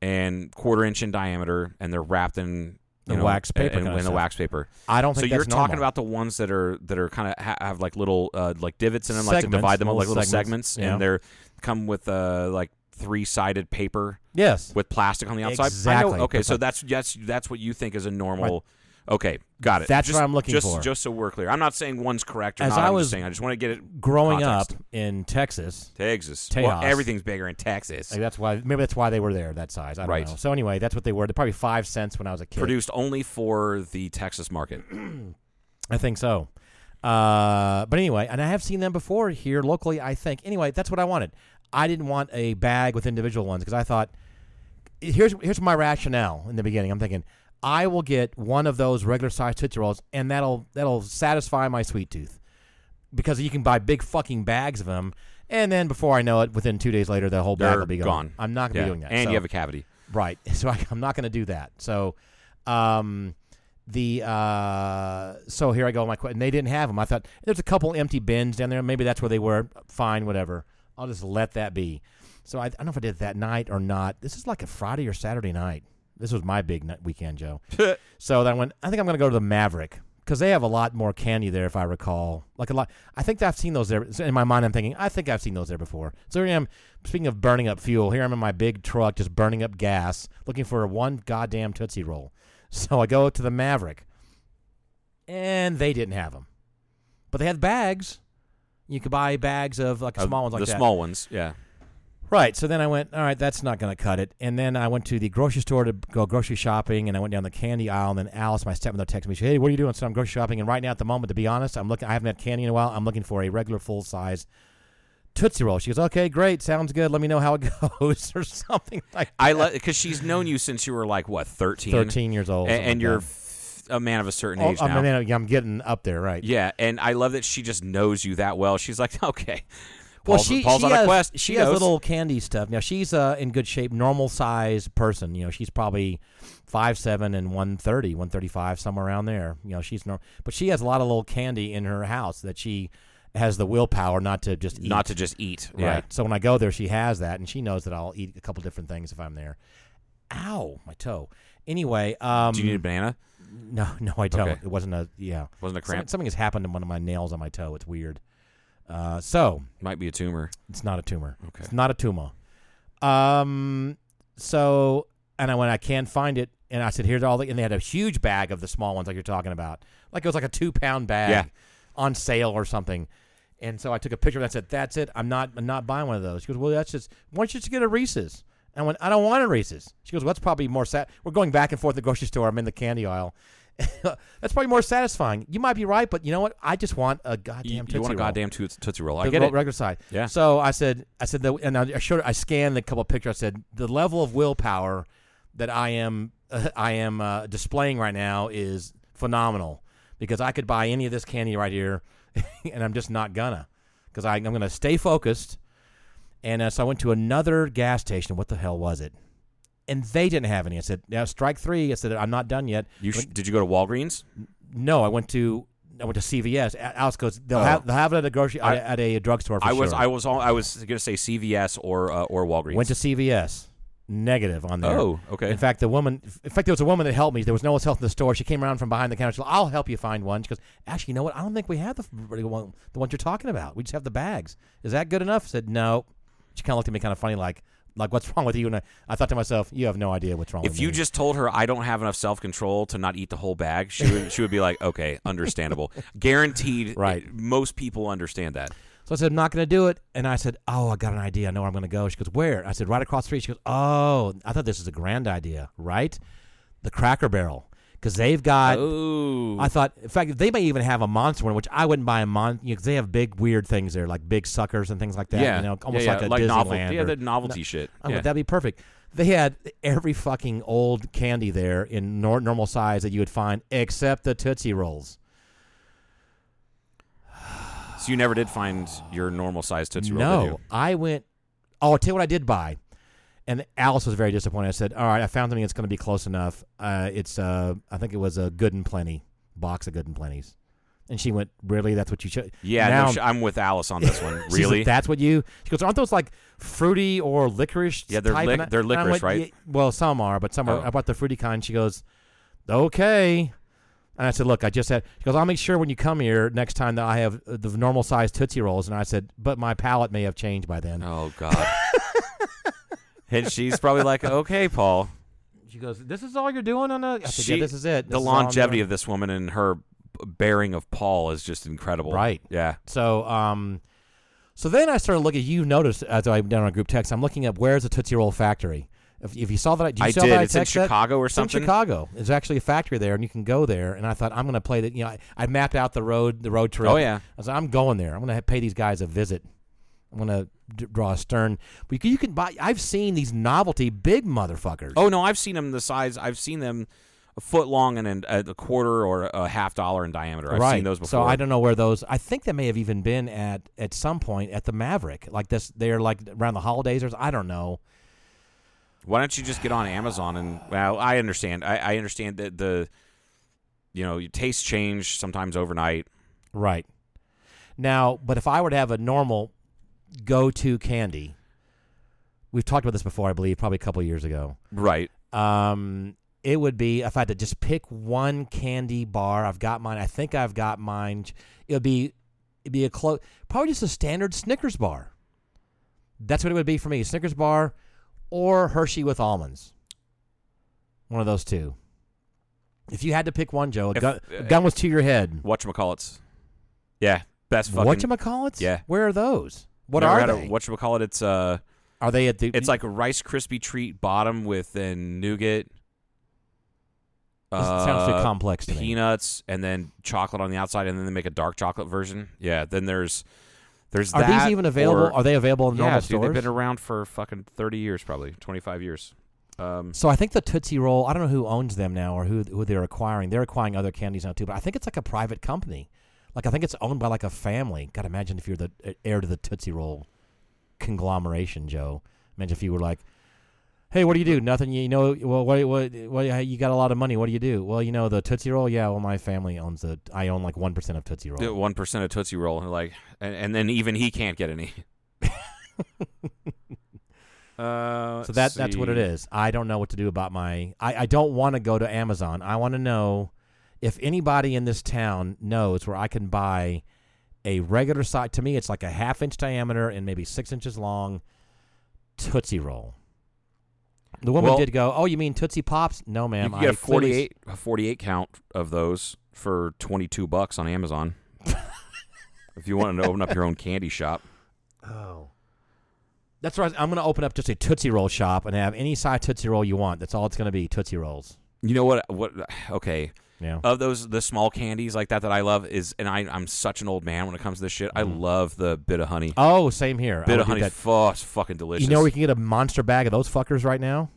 and quarter inch in diameter, and they're wrapped in you The know, wax paper in, kinda the wax paper. I don't think So you're talking about the ones that are that are kind of ha- have like little uh, like divots in them, like to divide them up like little segments, segments, yeah. and they're come with uh, like three sided paper yes. with plastic on the outside. Exactly. okay, so that's that's that's what you think is a normal. Okay, got it. That's just, what I'm looking just, for. Just so we're clear, I'm not saying one's correct or As not. I I'm was just saying I just want to get it Growing context. up in Texas, Texas. Tejas. Well, everything's bigger in Texas. Like, that's why maybe that's why they were there that size. I don't Right. know. So anyway, that's what they were. They're probably five cents when I was a kid. Produced only for the Texas market. I think so. Uh, but anyway, and I have seen them before here locally. I think anyway. That's what I wanted. I didn't want a bag with individual ones because I thought here's here's my rationale in the beginning. I'm thinking I will get one of those regular size tootsie rolls, and that'll that'll satisfy my sweet tooth because you can buy big fucking bags of them. And then before I know it, within two days later, the whole bag They're will be gone. I'm not gonna Yeah. be doing that. And So- you have a cavity. Right. So I, I'm not going to do that. So, um, the uh, so here I go. My question. and they didn't have them. I thought there's a couple empty bins down there. Maybe that's where they were. Fine, whatever. I'll just let that be. So I, I don't know if I did it that night or not. This is like a Friday or Saturday night. This was my big weekend, Joe. so then I went. I think I'm going to go to the Maverick because they have a lot more candy there, if I recall. Like a lot. I think I've seen those there. In my mind, I'm thinking I think I've seen those there before. So here I am. Speaking of burning up fuel, here I'm in my big truck, just burning up gas, looking for one goddamn tootsie roll. So I go to the Maverick, and they didn't have them, but they had bags. You could buy bags of like Uh, small ones like the that. small ones, yeah. Right. So then I went, all right, that's not going to cut it. And then I went to the grocery store to go grocery shopping, and I went down the candy aisle. And then Alice, my stepmother, texted me, she, "Hey, what are you doing?" So I'm grocery shopping, and right now at the moment, to be honest, I'm looking. I haven't had candy in a while. I'm looking for a regular full size Tootsie Roll. She goes, "Okay, great, sounds good. Let me know how it goes, or something like." That. I that. because she's known you since you were like what 13? 13 years old, and, and you're that. a man of a certain Oh, age I'm, now. I'm getting up there, right? Yeah, and I love that she just knows you that well. She's like, okay, Well, Paul's, she, Paul's she on has, a quest. She, She, has knows. little candy stuff. Now she's uh, in good shape, normal size person. You know, she's probably five seven and 130, 135, somewhere around there. You know, she's normal, but she has a lot of little candy in her house that she has the willpower not to just eat. not to just eat. right. Yeah. So when I go there, she has that, and she knows that I'll eat a couple different things if I'm there. Ow, my toe. Anyway, um, Do you need a banana? no, no, I don't. Okay. It wasn't a yeah. Wasn't a Something, cramp? something has happened to one of my nails on my toe. It's weird. Uh, so Might be a tumor. it's not a tumor. Okay. It's not a tumor. Um. So, and I went, I can't find it, and I said, "Here's all the," and they had a huge bag of the small ones, like you're talking about, like it was like a two pound bag Yeah. on sale or something. And so I took a picture and I said, "That's it. I'm not. I'm not buying one of those." She goes, "Well, that's just. Why don't you just get a Reese's?" And I went, "I don't want a Reese's." She goes, "Well, that's probably more sat. We're going back and forth at the grocery store. I'm in the candy aisle. that's probably more satisfying. You might be right, but you know what? I just want a goddamn You, Tootsie you want a Roll goddamn tootsie, tootsie roll? I the get it. regular side. Yeah. So I said, I said, the, and I showed, I scanned a couple of pictures. I said, the level of willpower that I am, I am uh, displaying right now is phenomenal because I could buy any of this candy right here, and I'm just not gonna because I'm gonna stay focused. And uh, so I went to another gas station. What the hell was it? And they didn't have any. I said, "Now strike three. I said, "I'm not done yet." You sh- did you go to Walgreens? No, I went to I went to CVS. Alice goes, "They'll Oh. have they'll have it at a grocery I- at, a, drugstore." For I was sure. I was all, I was gonna say CVS or uh, or Walgreens. Went to CVS. Negative on there. Oh, okay. In fact, the woman, in fact, there was a woman that helped me. There was no one else in the store. She came around from behind the counter. She goes, "I'll help you find one." She goes, "Actually, you know what? I don't think we have the the ones you're talking about. We just have the bags. Is that good enough?" I said, "No." She kind of looked at me kind of funny, like, "Like what's wrong with you?" And I, I thought to myself, "You have no idea what's wrong if with you me." just told her I don't have enough self control to not eat the whole bag, she would she would be like, okay, understandable, guaranteed. Right. Most people understand that. So I said, I'm not going to do it. And I said, Oh, I got an idea. I know where I'm going to go. She goes, Where? I said, Right across the street. She goes, Oh, I thought this was a grand idea, right? The Cracker Barrel. Because they've got. Oh, I thought, in fact, they may even have a monster one, which I wouldn't buy a mon. You know, 'cause they have big weird things there, like big suckers and things like that. yeah, you know, almost yeah, like yeah. a Disneyland. novelty, yeah, the novelty shit. Oh, yeah. that'd be perfect. They had every fucking old candy there in nor- normal size that you would find, except the Tootsie Rolls. so you never did find your normal size tootsie roll. No. I went. Oh, I'll tell you what I did buy. And Alice was very disappointed. I said, "All right, I found something that's going to be close enough. Uh, it's, uh, I think it was a Good and Plenty box of Good and Plenties." And she went, "Really? That's what you should?" Yeah, Now, no, sh- I'm with Alice on this one. really? that's what you? She goes, "Aren't those like fruity or licorice?" Yeah, they're type?" lic- I- they're licorice, went, right? "Yeah, well, some are, but some are. Oh. I bought the fruity kind. She goes, "Okay." And I said, "Look, I just had." She goes, "I'll make sure when you come here next time that I have uh, the normal size Tootsie Rolls." And I said, "But my palate may have changed by then." oh God. and she's probably like, okay, Paul. She goes, "This is all you're doing on a." I said, She- "Yeah, this is it." the is all I'm longevity doing." of this woman and her b- bearing of Paul is just incredible. Right. Yeah. So, um, so then I started looking. You noticed as I done on group text, I'm looking up where's the Tootsie Roll factory. If, if you saw that, did you I saw did. That I It's in text that? Chicago or It's in something? Chicago. There's actually a factory there, and you can go there. And I thought I'm going to play that. You know, I, I mapped out the road, the road trip. Oh, yeah. I was like, I'm going there. I'm going to pay these guys a visit. I'm to d- draw a stern. But you can, you can buy. I've seen these novelty big motherfuckers. Oh no, I've seen them the size. I've seen them a foot long and an, a quarter or a half dollar in diameter. I've right. seen those before. So I don't know where those. I think they may have even been at at some point at the Maverick. Like this, they're like around the holidays or I don't know. Why don't you just get on Amazon and well, I understand. I, I understand that the you know your tastes change sometimes overnight. Right. Now, but if I were to have a normal go-to candy, we've talked about this before, I believe, probably a couple years ago. Right. Um, it would be if I had to just pick one candy bar. I've got mine. I think I've got mine. It would be it'd be a close, probably just a standard Snickers bar. That's what it would be for me: Snickers bar or Hershey with almonds. One of those two. If you had to pick one, Joe, a If- gun, a gun was to your head. Whatchamacallits. Yeah. Best fucking Whatchamacallits? Yeah. Where are those? What Never are had a- they? Whatchamacallit, it's uh are they at the? it's like a Rice Krispie treat bottom with then nougat. This sounds too uh, complex to me. peanuts and then chocolate on the outside and then they make a dark chocolate version. Yeah, then there's there's Are that these even available? or- are they available in yeah, normal dude, stores? they've been around for fucking 30 years probably, 25 years. Um So I think the Tootsie Roll. I don't know who owns them now or who who they're acquiring. They're acquiring other candies now too, but I think it's like a private company. Like I think it's owned by like a family. God, imagine if you're the uh, heir to the Tootsie Roll conglomeration, Joe. Imagine if you were like, "Hey, what do you do? Nothing. You know, well, what, what, what, you got a lot of money. What do you do? Well, you know, the Tootsie Roll. Yeah, well, my family owns the. I own like one percent of Tootsie Roll. one percent of Tootsie Roll, like, and, and then even he can't get any. uh, So that that's what it is. I don't know what to do about my. I, I don't want to go to Amazon. I want to know if anybody in this town knows where I can buy a regular size. To me, it's like a half inch diameter and maybe six inches long. Tootsie Roll. The woman Well- did go, "Oh, you mean Tootsie Pops?" No, ma'am. you can get I a clearly- 48, a 48 count of those for 22 bucks on Amazon. if you want to open up your own candy shop. Oh. That's right. I'm going to open up just a Tootsie Roll shop and have any size Tootsie Roll you want. That's all it's going to be, Tootsie Rolls. You know what? What? Okay. Yeah. Of those, the small candies like that that I love is, and I, I'm such an old man when it comes to this shit. I love the bit of honey. oh, same here. Bit of honey, that. oh, it's fucking delicious. You know we can get a monster bag of those fuckers right now?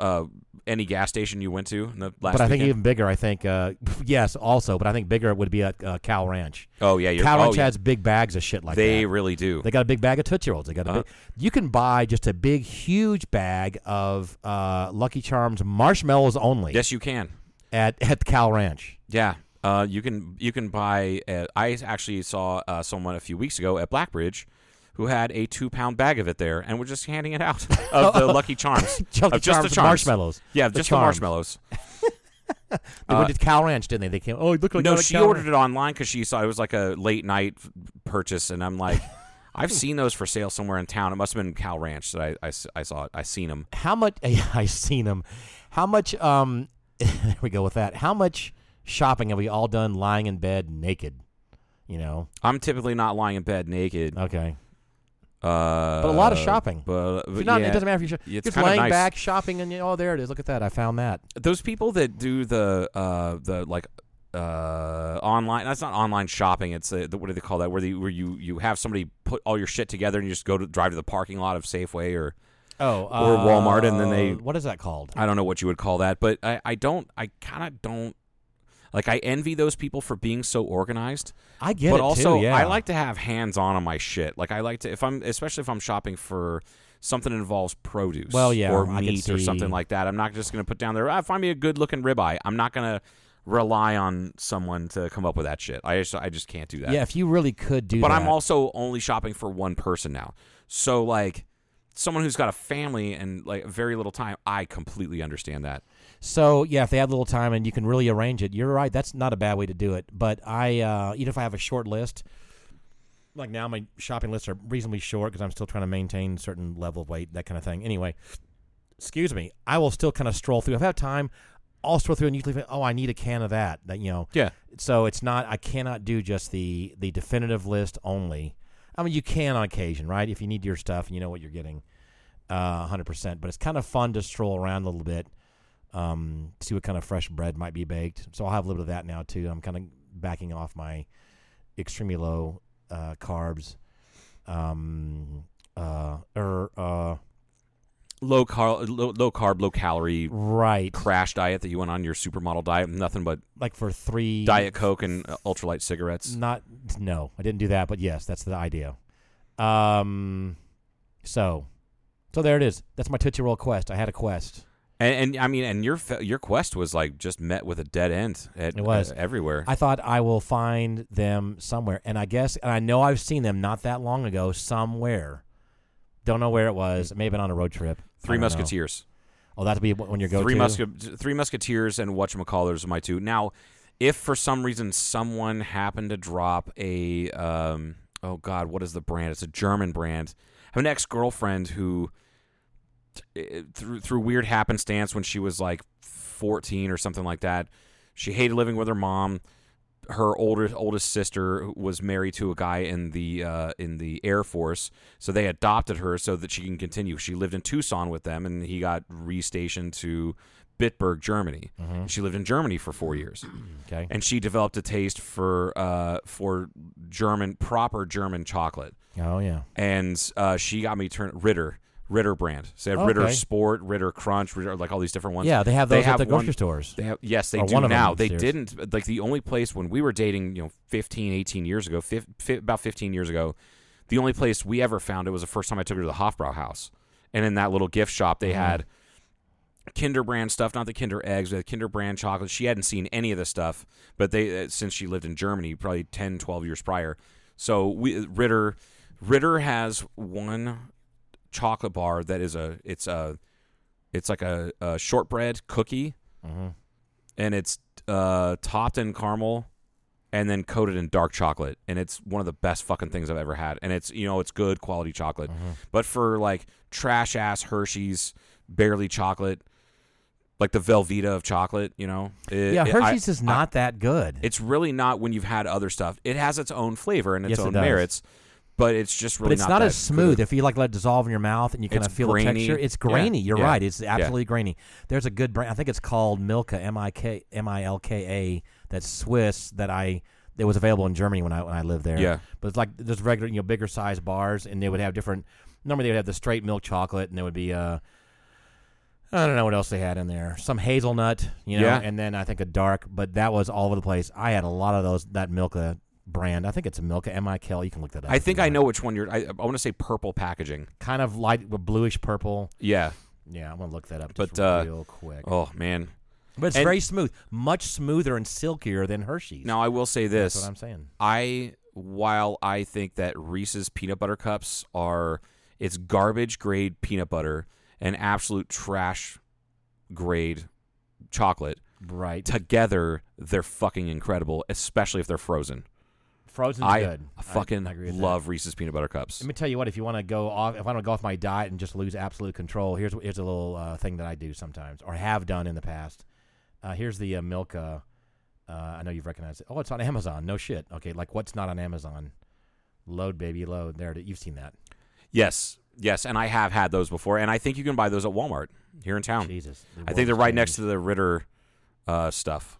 uh, any gas station you went to in the last but I think weekend? even bigger. I think uh, yes, also, but I think bigger would be at uh, Cal Ranch. oh yeah, you're, Cal oh, Ranch yeah. has big bags of shit like they that. They really do. They got a big bag of Tootsie Rolls. They got a Uh-huh. big. You can buy just a big, huge bag of uh, Lucky Charms marshmallows only yes, you can. At at Cal Ranch. Yeah, uh, you can you can buy. Uh, I actually saw uh, someone a few weeks ago at Blackbridge who had a two pound bag of it there and was just handing it out of the Lucky Charms, Lucky of just Charms the charms. marshmallows. Yeah, The just the charms. marshmallows. They Uh, went to Cal Ranch, didn't they? They came. Oh, look like no, she ordered it online because she saw it was like a late night purchase, and I'm like, I've seen those for sale somewhere in town. It must have been Cal Ranch that I I saw it. I seen them. How much? I seen them. How much? Um, there we go with that. How much shopping have we all done lying in bed naked? You know. I'm typically not lying in bed naked. Okay. Uh, But a lot of shopping. But, If you're not, yeah, it doesn't matter if you're just laying nice. back shopping and you oh there it is. Look at that. I found that. Those people that do the uh the like uh online that's not online shopping it's uh the, what do they call that where the where you you have somebody put all your shit together and you just go to drive to the parking lot of Safeway or Oh, Or Walmart, and then they- uh, what is that called? I don't know what you would call that but I I don't I kind of don't like I envy those people for being so organized I get it. but it also too. Yeah. I like to have hands on on my shit. Like I like to if I'm especially if I'm shopping for something that involves produce, Well, yeah, or I meat or something like that. I'm not just going to put down there. Ah, find me a good looking ribeye. I'm not going to rely on someone to come up with that shit. I just I just can't do that. Yeah, if you really could do that. but that. I'm also only shopping for one person now. So like someone who's got a family and like very little time, I completely understand that. So yeah, if they have little time and you can really arrange it, you're right. That's not a bad way to do it. But I, uh, even if I have a short list, like now my shopping lists are reasonably short because I'm still trying to maintain a certain level of weight, that kind of thing. Anyway, excuse me, I will still kind of stroll through. If I have time, I'll stroll through and usually, think, oh, I need a can of that. That you know, Yeah. so it's not. I cannot do just the the definitive list only. I mean, you can on occasion, right? If you need your stuff and you know what you're getting, uh, hundred percent. But it's kind of fun to stroll around a little bit, um, see what kind of fresh bread might be baked. So I'll have a little bit of that now too. I'm kind of backing off my extremely low uh, carbs, um, uh, or uh, Low carb, low, low carb, low calorie right, crash diet that you went on your supermodel diet, nothing but like for three diet coke and uh, ultralight cigarettes. Not no, I didn't do that, but yes, that's the idea. Um, so, so there it is. That's my Tootsie Roll quest. I had a quest. And, and I mean, and your your quest was like just met with a dead end. At, It was. uh, everywhere. I thought I will find them somewhere, and I guess, and I know I've seen them not that long ago somewhere. Don't know where it was. It may have been on a road trip. Three don't know. Musketeers. Oh, that'd be when you go Three. Three Musketeers, and whatchamacallers are my two. Now, if for some reason someone happened to drop a, um, oh God, what is the brand? It's a German brand. I have an ex girlfriend who, through through weird happenstance, when she was like fourteen or something like that, she hated living with her mom. Her older oldest sister was married to a guy in the uh, in the Air Force, so they adopted her so that she can continue. She lived in Tucson with them, and he got restationed to Bitburg, Germany. She lived in Germany for four years, Okay. and she developed a taste for uh, for German proper German chocolate. Oh yeah. And uh, she got me turn Ritter Ritter brand. So they have Ritter Okay. Sport, Ritter Crunch, Ritter like all these different ones. Yeah, they have those at the one- grocery stores. They have yes, they Or do one now. They didn't like the only place when we were dating, you know, 15, 18 years ago, fif- fi- about 15 years ago, the only place we ever found it was the first time I took her to the Hofbrau house. And in that little gift shop, they had Kinder brand stuff, not the Kinder eggs, but the Kinder brand chocolate. She hadn't seen any of this stuff, but they uh, since she lived in Germany, probably 10, 12 years prior. So we Ritter Ritter has one chocolate bar that is a it's a it's like a, a shortbread cookie Mhm. and it's uh, topped in caramel and then coated in dark chocolate, and it's one of the best fucking things I've ever had. And it's you know it's good quality chocolate, Mm-hmm. but for like trash ass Hershey's barely chocolate, like the Velveeta of chocolate, you know, it- yeah, it- I- Hershey's is I- not that good. it's really not when you've had other stuff. It has its own flavor and its Yes, it own does. merits, but it's just really not. but it's not, not, as smooth. good. If you like let it dissolve in your mouth and you kind of feel grainy. the texture, it's Yeah, grainy. You're yeah, right. It's yeah. absolutely grainy. There's a good brand. I think it's called Milka, M I K M I L K A. That's Swiss. That I it was available in Germany when I when I lived there. Yeah. but it's like there's regular you know bigger size bars, and they would have different. Normally they would have the straight milk chocolate, and there would be uh. I don't know what else they had in there. Some hazelnut, you know, Yeah. and then I think a dark, but that was all over the place. I had a lot of those that Milka brand. I think it's a Milka M I K L. You can look that up. I think I know which one you're. I, I want to say purple packaging. kind of light bluish purple. Yeah. Yeah, I'm gonna look that up just But, uh, real quick. Oh man. but it's and- very smooth, much smoother and silkier than Hershey's. Now I will say that's this. what I'm saying. I while I think that Reese's peanut butter cups are it's garbage grade peanut butter and absolute trash grade chocolate Right, together they're fucking incredible especially if they're frozen. Frozen's I good. fucking I agree with love Reese's peanut butter cups. Let me tell you what. If you want to go off, if I don't go off my diet and just lose absolute control, here's here's a little uh, thing that I do sometimes, or have done in the past. Uh, here's the uh, Milka. Uh, I know you've recognized it. Oh, it's on Amazon. No shit. Okay, like what's not on Amazon? Load, baby, load. There, you've seen that. Yes. Yes, and I have had those before and I think you can buy those at Walmart here in town. Jesus, I think they're right next to the Ritter uh, stuff.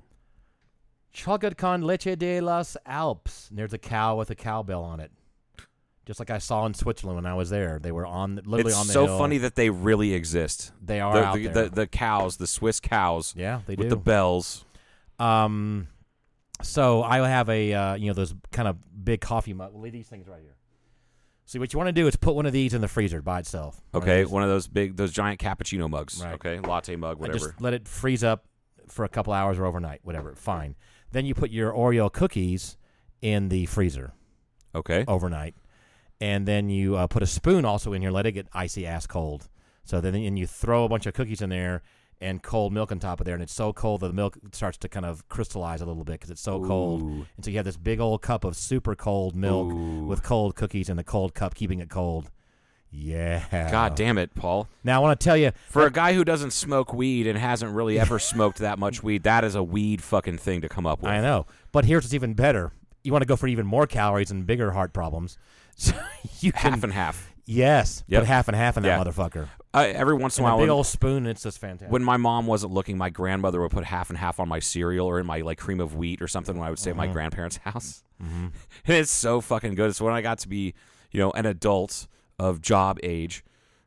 Chocolate con leche de las Alpes. And there's a cow with a cowbell on it. Just like I saw in Switzerland when I was there. They were on literally It's on the so hill. funny that they really exist. They are the, out the, there. the the cows, the Swiss cows yeah, they with do. the bells. um, so I have a uh, you know those kind of big coffee mug. Well, leave these things right here. See what you want to do is put one of these in the freezer by itself. One Okay, one of those big, those giant cappuccino mugs. Right. Okay, latte mug, whatever. Just let it freeze up for a couple hours or overnight, whatever. Fine. Then you put your Oreo cookies in the freezer. okay, overnight, and then you uh, put a spoon also in here, let it get icy ass cold. So then and you throw a bunch of cookies in there and cold milk on top of there, and it's so cold that the milk starts to kind of crystallize a little bit because it's so cold. Ooh. And so you have this big old cup of super cold milk Ooh. with cold cookies in the cold cup, keeping it cold. Yeah. God damn it, Paul. Now I want to tell you, For a guy who doesn't smoke weed and hasn't really ever smoked that much weed, that is a weed fucking thing to come up with. I know, but here's what's even better. You want to go for even more calories and bigger heart problems. So you can Half and half. yes, Yep. put half and half in that Yeah. motherfucker. Uh, every once in a a while, big when, old spoon. It's just fantastic. when my mom wasn't looking, my grandmother would put half and half on my cereal or in my like cream of wheat or something when I would stay Uh-huh. at my grandparents' house. Mm-hmm. it's so fucking good. So when I got to be, you know, an adult of job age,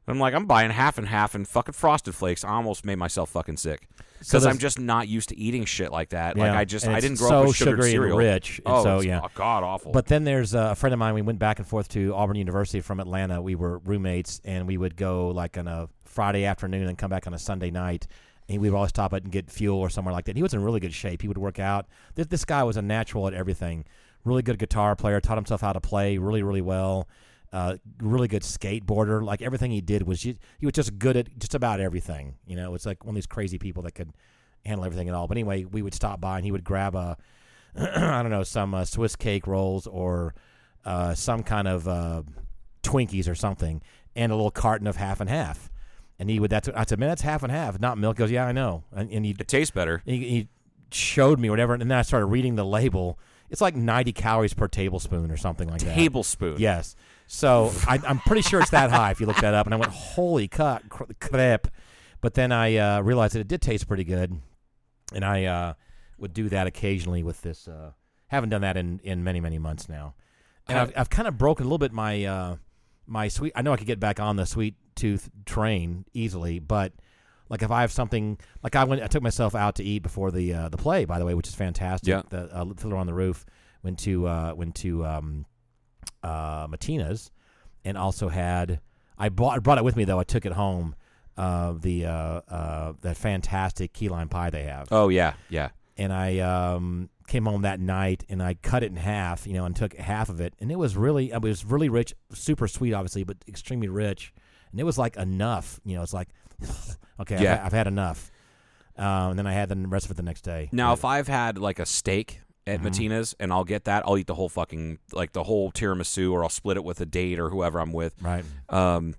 I'm like, I'm buying half and half and fucking frosted flakes. I almost made myself fucking sick So because I'm just not used to eating shit like that. Like I just I didn't grow so up with sugared sugary and cereal. rich, and oh, so, yeah. god awful. But then there's a friend of mine. We went back and forth to Auburn University from Atlanta. We were roommates, and we would go like on a Friday afternoon and come back on a Sunday night. And we would always stop at and get fuel or somewhere like that. He was in really good shape. He would work out. This, this guy was a natural at everything. Really good guitar player. Taught himself how to play really, really well. Uh, really good skateboarder. Like everything he did was, he was just good at just about everything. You know, it's like one of these crazy people that could handle everything at all. But anyway, we would stop by and he would grab a, I don't know, some uh, Swiss cake rolls or uh, some kind of uh, Twinkies or something, and a little carton of half and half. And he would. That's. I said, man, that's half and half, not milk. He goes, yeah, I know. And, and he, it tastes better. he he showed me whatever, and then I started reading the label. It's like 90 calories per tablespoon or something like that. Tablespoon. Yes. So I, I'm pretty sure it's that high if you look that up. And I went, holy crap. But then I uh, realized that it did taste pretty good. And I uh, would do that occasionally with this. Uh, haven't done that in, in many, many months now. And I've, I've kind of broken a little bit my uh, my sweet. I know I could get back on the sweet tooth train easily, but like if I have something like I went, I took myself out to eat before the uh, the play, by the way, which is fantastic. Yeah. The uh, Fiddler on the Roof went to uh, went to um, uh, Mattina's, and also had I bought I brought it with me though. I took it home. Uh, the uh, uh, that fantastic key lime pie they have, Oh yeah, yeah. and I um, came home that night and I cut it in half, you know, and took half of it, and it was really it was really rich, super sweet, obviously, but extremely rich, and it was like enough, you know, it's like okay, I've, had- I've had enough, um, and then I had the rest of it the next day. Now, if I've had like a steak at Mattina's, and I'll get that. I'll eat the whole fucking like the whole tiramisu, or I'll split it with a date or whoever I'm with. Right. Um,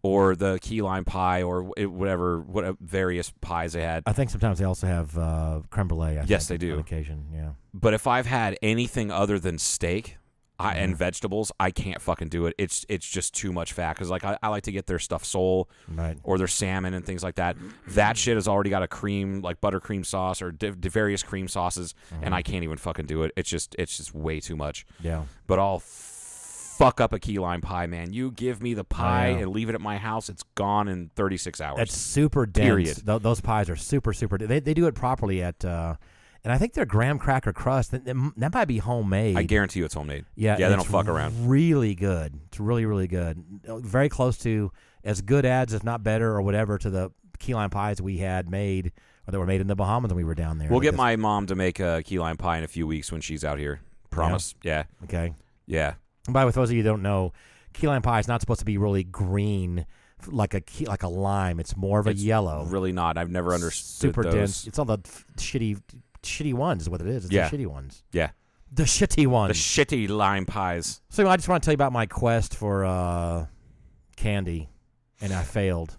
or the key lime pie, or whatever, what various pies they had. I think sometimes they also have uh, creme brulee. I Yes, think, they do. On occasion, yeah. But if I've had anything other than steak I, and Mm-hmm. vegetables, I can't fucking do it. It's it's just too much fat. Because like I, I like to get their stuffed sole Right. or their salmon and things like that. That shit has already got a cream like buttercream sauce or di- di- various cream sauces, Mm-hmm. and I can't even fucking do it. It's just it's just way too much. Yeah. But I'll fuck up a key lime pie, man. You give me the pie and leave it at my house, it's gone in 36 hours. That's super dense. Period. Tho- those pies are super, super. They, they do it properly at, uh, and I think they're graham cracker crust. That, that might be homemade. I guarantee you it's homemade. Yeah, yeah, they don't fuck around. Really good. It's really, really good. Very close to as good as, if not better, or whatever, to the key lime pies we had made or that were made in the Bahamas when we were down there. We'll get my mom to make a key lime pie in a few weeks when she's out here. Promise. Yeah. okay. Yeah. And by the way, for those of you who don't know, key lime pie is not supposed to be really green like a key, like a lime. It's more of a It's yellow. Really not. I've never understood super those. dense. It's all the f- shitty, shitty ones is what it is. It's Yeah. the shitty ones. Yeah. The shitty ones. The shitty lime pies. so I just want to tell you about my quest for uh, candy, and I failed.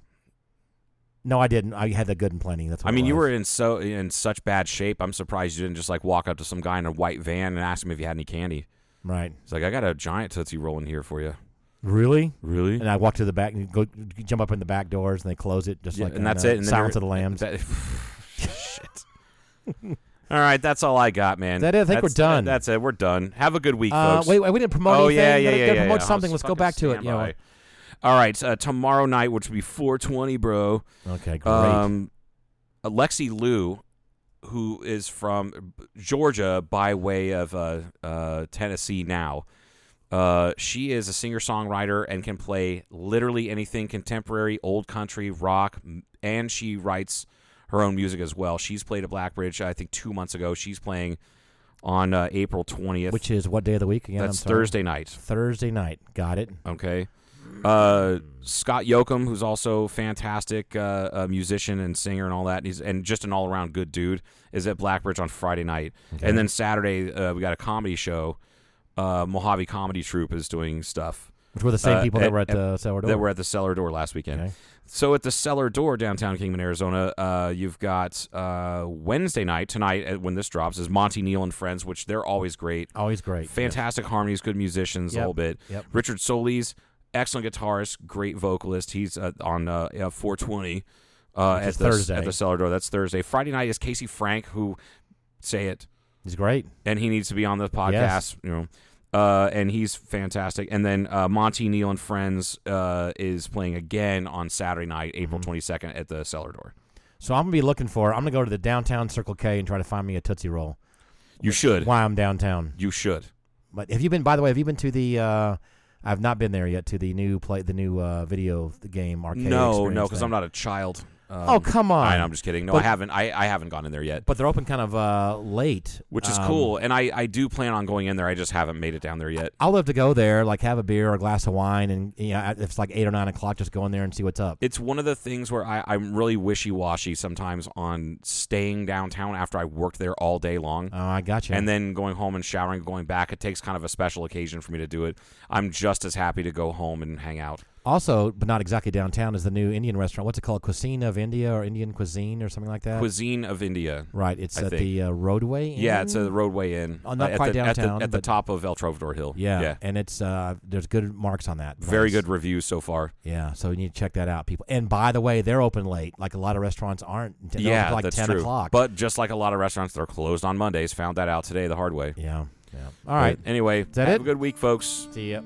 No, I didn't. I had the good and plenty. That's. What I mean, it you was. were in so in such bad shape. I'm surprised you didn't just like walk up to some guy in a white van and ask him if you had any candy. right. It's like I got a giant tootsie roll in here for you. Really? Really? And I walk to the back and go jump up in the back doors, and they close it just Yeah, like and that's uh, it. And then Silence you're- of the Lambs. that- shit. all right, that's all I got, man. That it? I think we're That's- done. That's it. We're done. Have a good week, Uh, folks. wait, wait, we didn't promote oh anything. yeah, yeah, yeah, yeah, promote yeah. something. Let's go back to it. You know. All right, uh, tomorrow night, which will be 420, bro. Okay, great. Um, Alexi Liu, who is from Georgia by way of uh, uh, Tennessee now. Uh, she is a singer songwriter and can play literally anything contemporary, old country, rock, and she writes her own music as well. She's played at Blackbridge, I think, two months ago. She's playing on uh, April 20th. Which is what day of the week again? That's. Thursday night. Thursday night. Got it. Okay. Uh, Scott Yoakum, who's also fantastic uh, a musician and singer and all that, he's and just an all around good dude, is at Blackbridge on Friday night, and then Saturday uh, we got a comedy show. Uh, Mojave Comedy Troupe is doing stuff. Which were the same Uh, people that were at at- the cellar door. That were at the Cellar Door last weekend. Okay. So at the Cellar Door downtown Kingman, Arizona, uh, you've got uh, Wednesday night tonight uh, when this drops is Monty Neal and Friends, which they're always great. Always great. Fantastic harmonies, good musicians, Yep. whole bit. Yep. Richard Solis, excellent guitarist, great vocalist. He's uh, on uh, uh, 420 uh, at the Thursday. at the Cellar Door. That's Thursday. Friday night is Casey Frank, who say it, He's great. and he needs to be on the podcast. Yes. You know. Uh, and he's fantastic. And then uh, Monty Neal and Friends uh, is playing again on Saturday night, April Mm-hmm. 22nd, at the Cellar Door. So I'm gonna be looking for. I'm gonna go to the downtown Circle K and try to find me a Tootsie Roll. You should. While I'm downtown. You should. But have you been? By the way, have you been to the? uh I've not been there yet. To the new play, the new uh video game arcade. No, no, because. I'm not a child. Um, Oh come on! I, I'm just kidding. No, But- I haven't. I, I haven't gone in there yet. But they're open kind of uh late, which is Um, cool. And I, I do plan on going in there. I just haven't made it down there yet. I'll love to go there, like have a beer or a glass of wine, and you know, if it's like eight or nine o'clock, just go in there and see what's up. It's one of the things where I, I'm really wishy washy sometimes on staying downtown after I worked there all day long. Oh, I got you. And then going home and showering, going back. It takes kind of a special occasion for me to do it. I'm just as happy to go home and hang out. Also, but not exactly downtown, is the new Indian restaurant. What's it called? Cuisine of India or Indian cuisine or something like that. Cuisine of India. right. It's I at think. the uh, roadway. Yeah, it's a roadway in. Oh, not uh, at quite the, at the- downtown, At the, but- top of El Trovatore Hill. yeah, Yeah. and it's uh, there's good marks on that. Very good reviews so far. Yeah, so you need to check that out, people. And by the way, they're open late. Like a lot of restaurants aren't. Yeah, like that's ten true. o'clock. But just like a lot of restaurants, they're closed on Mondays. Found that out today the hard way. yeah, yeah. All right. But anyway, that have it? a good week, folks. See ya.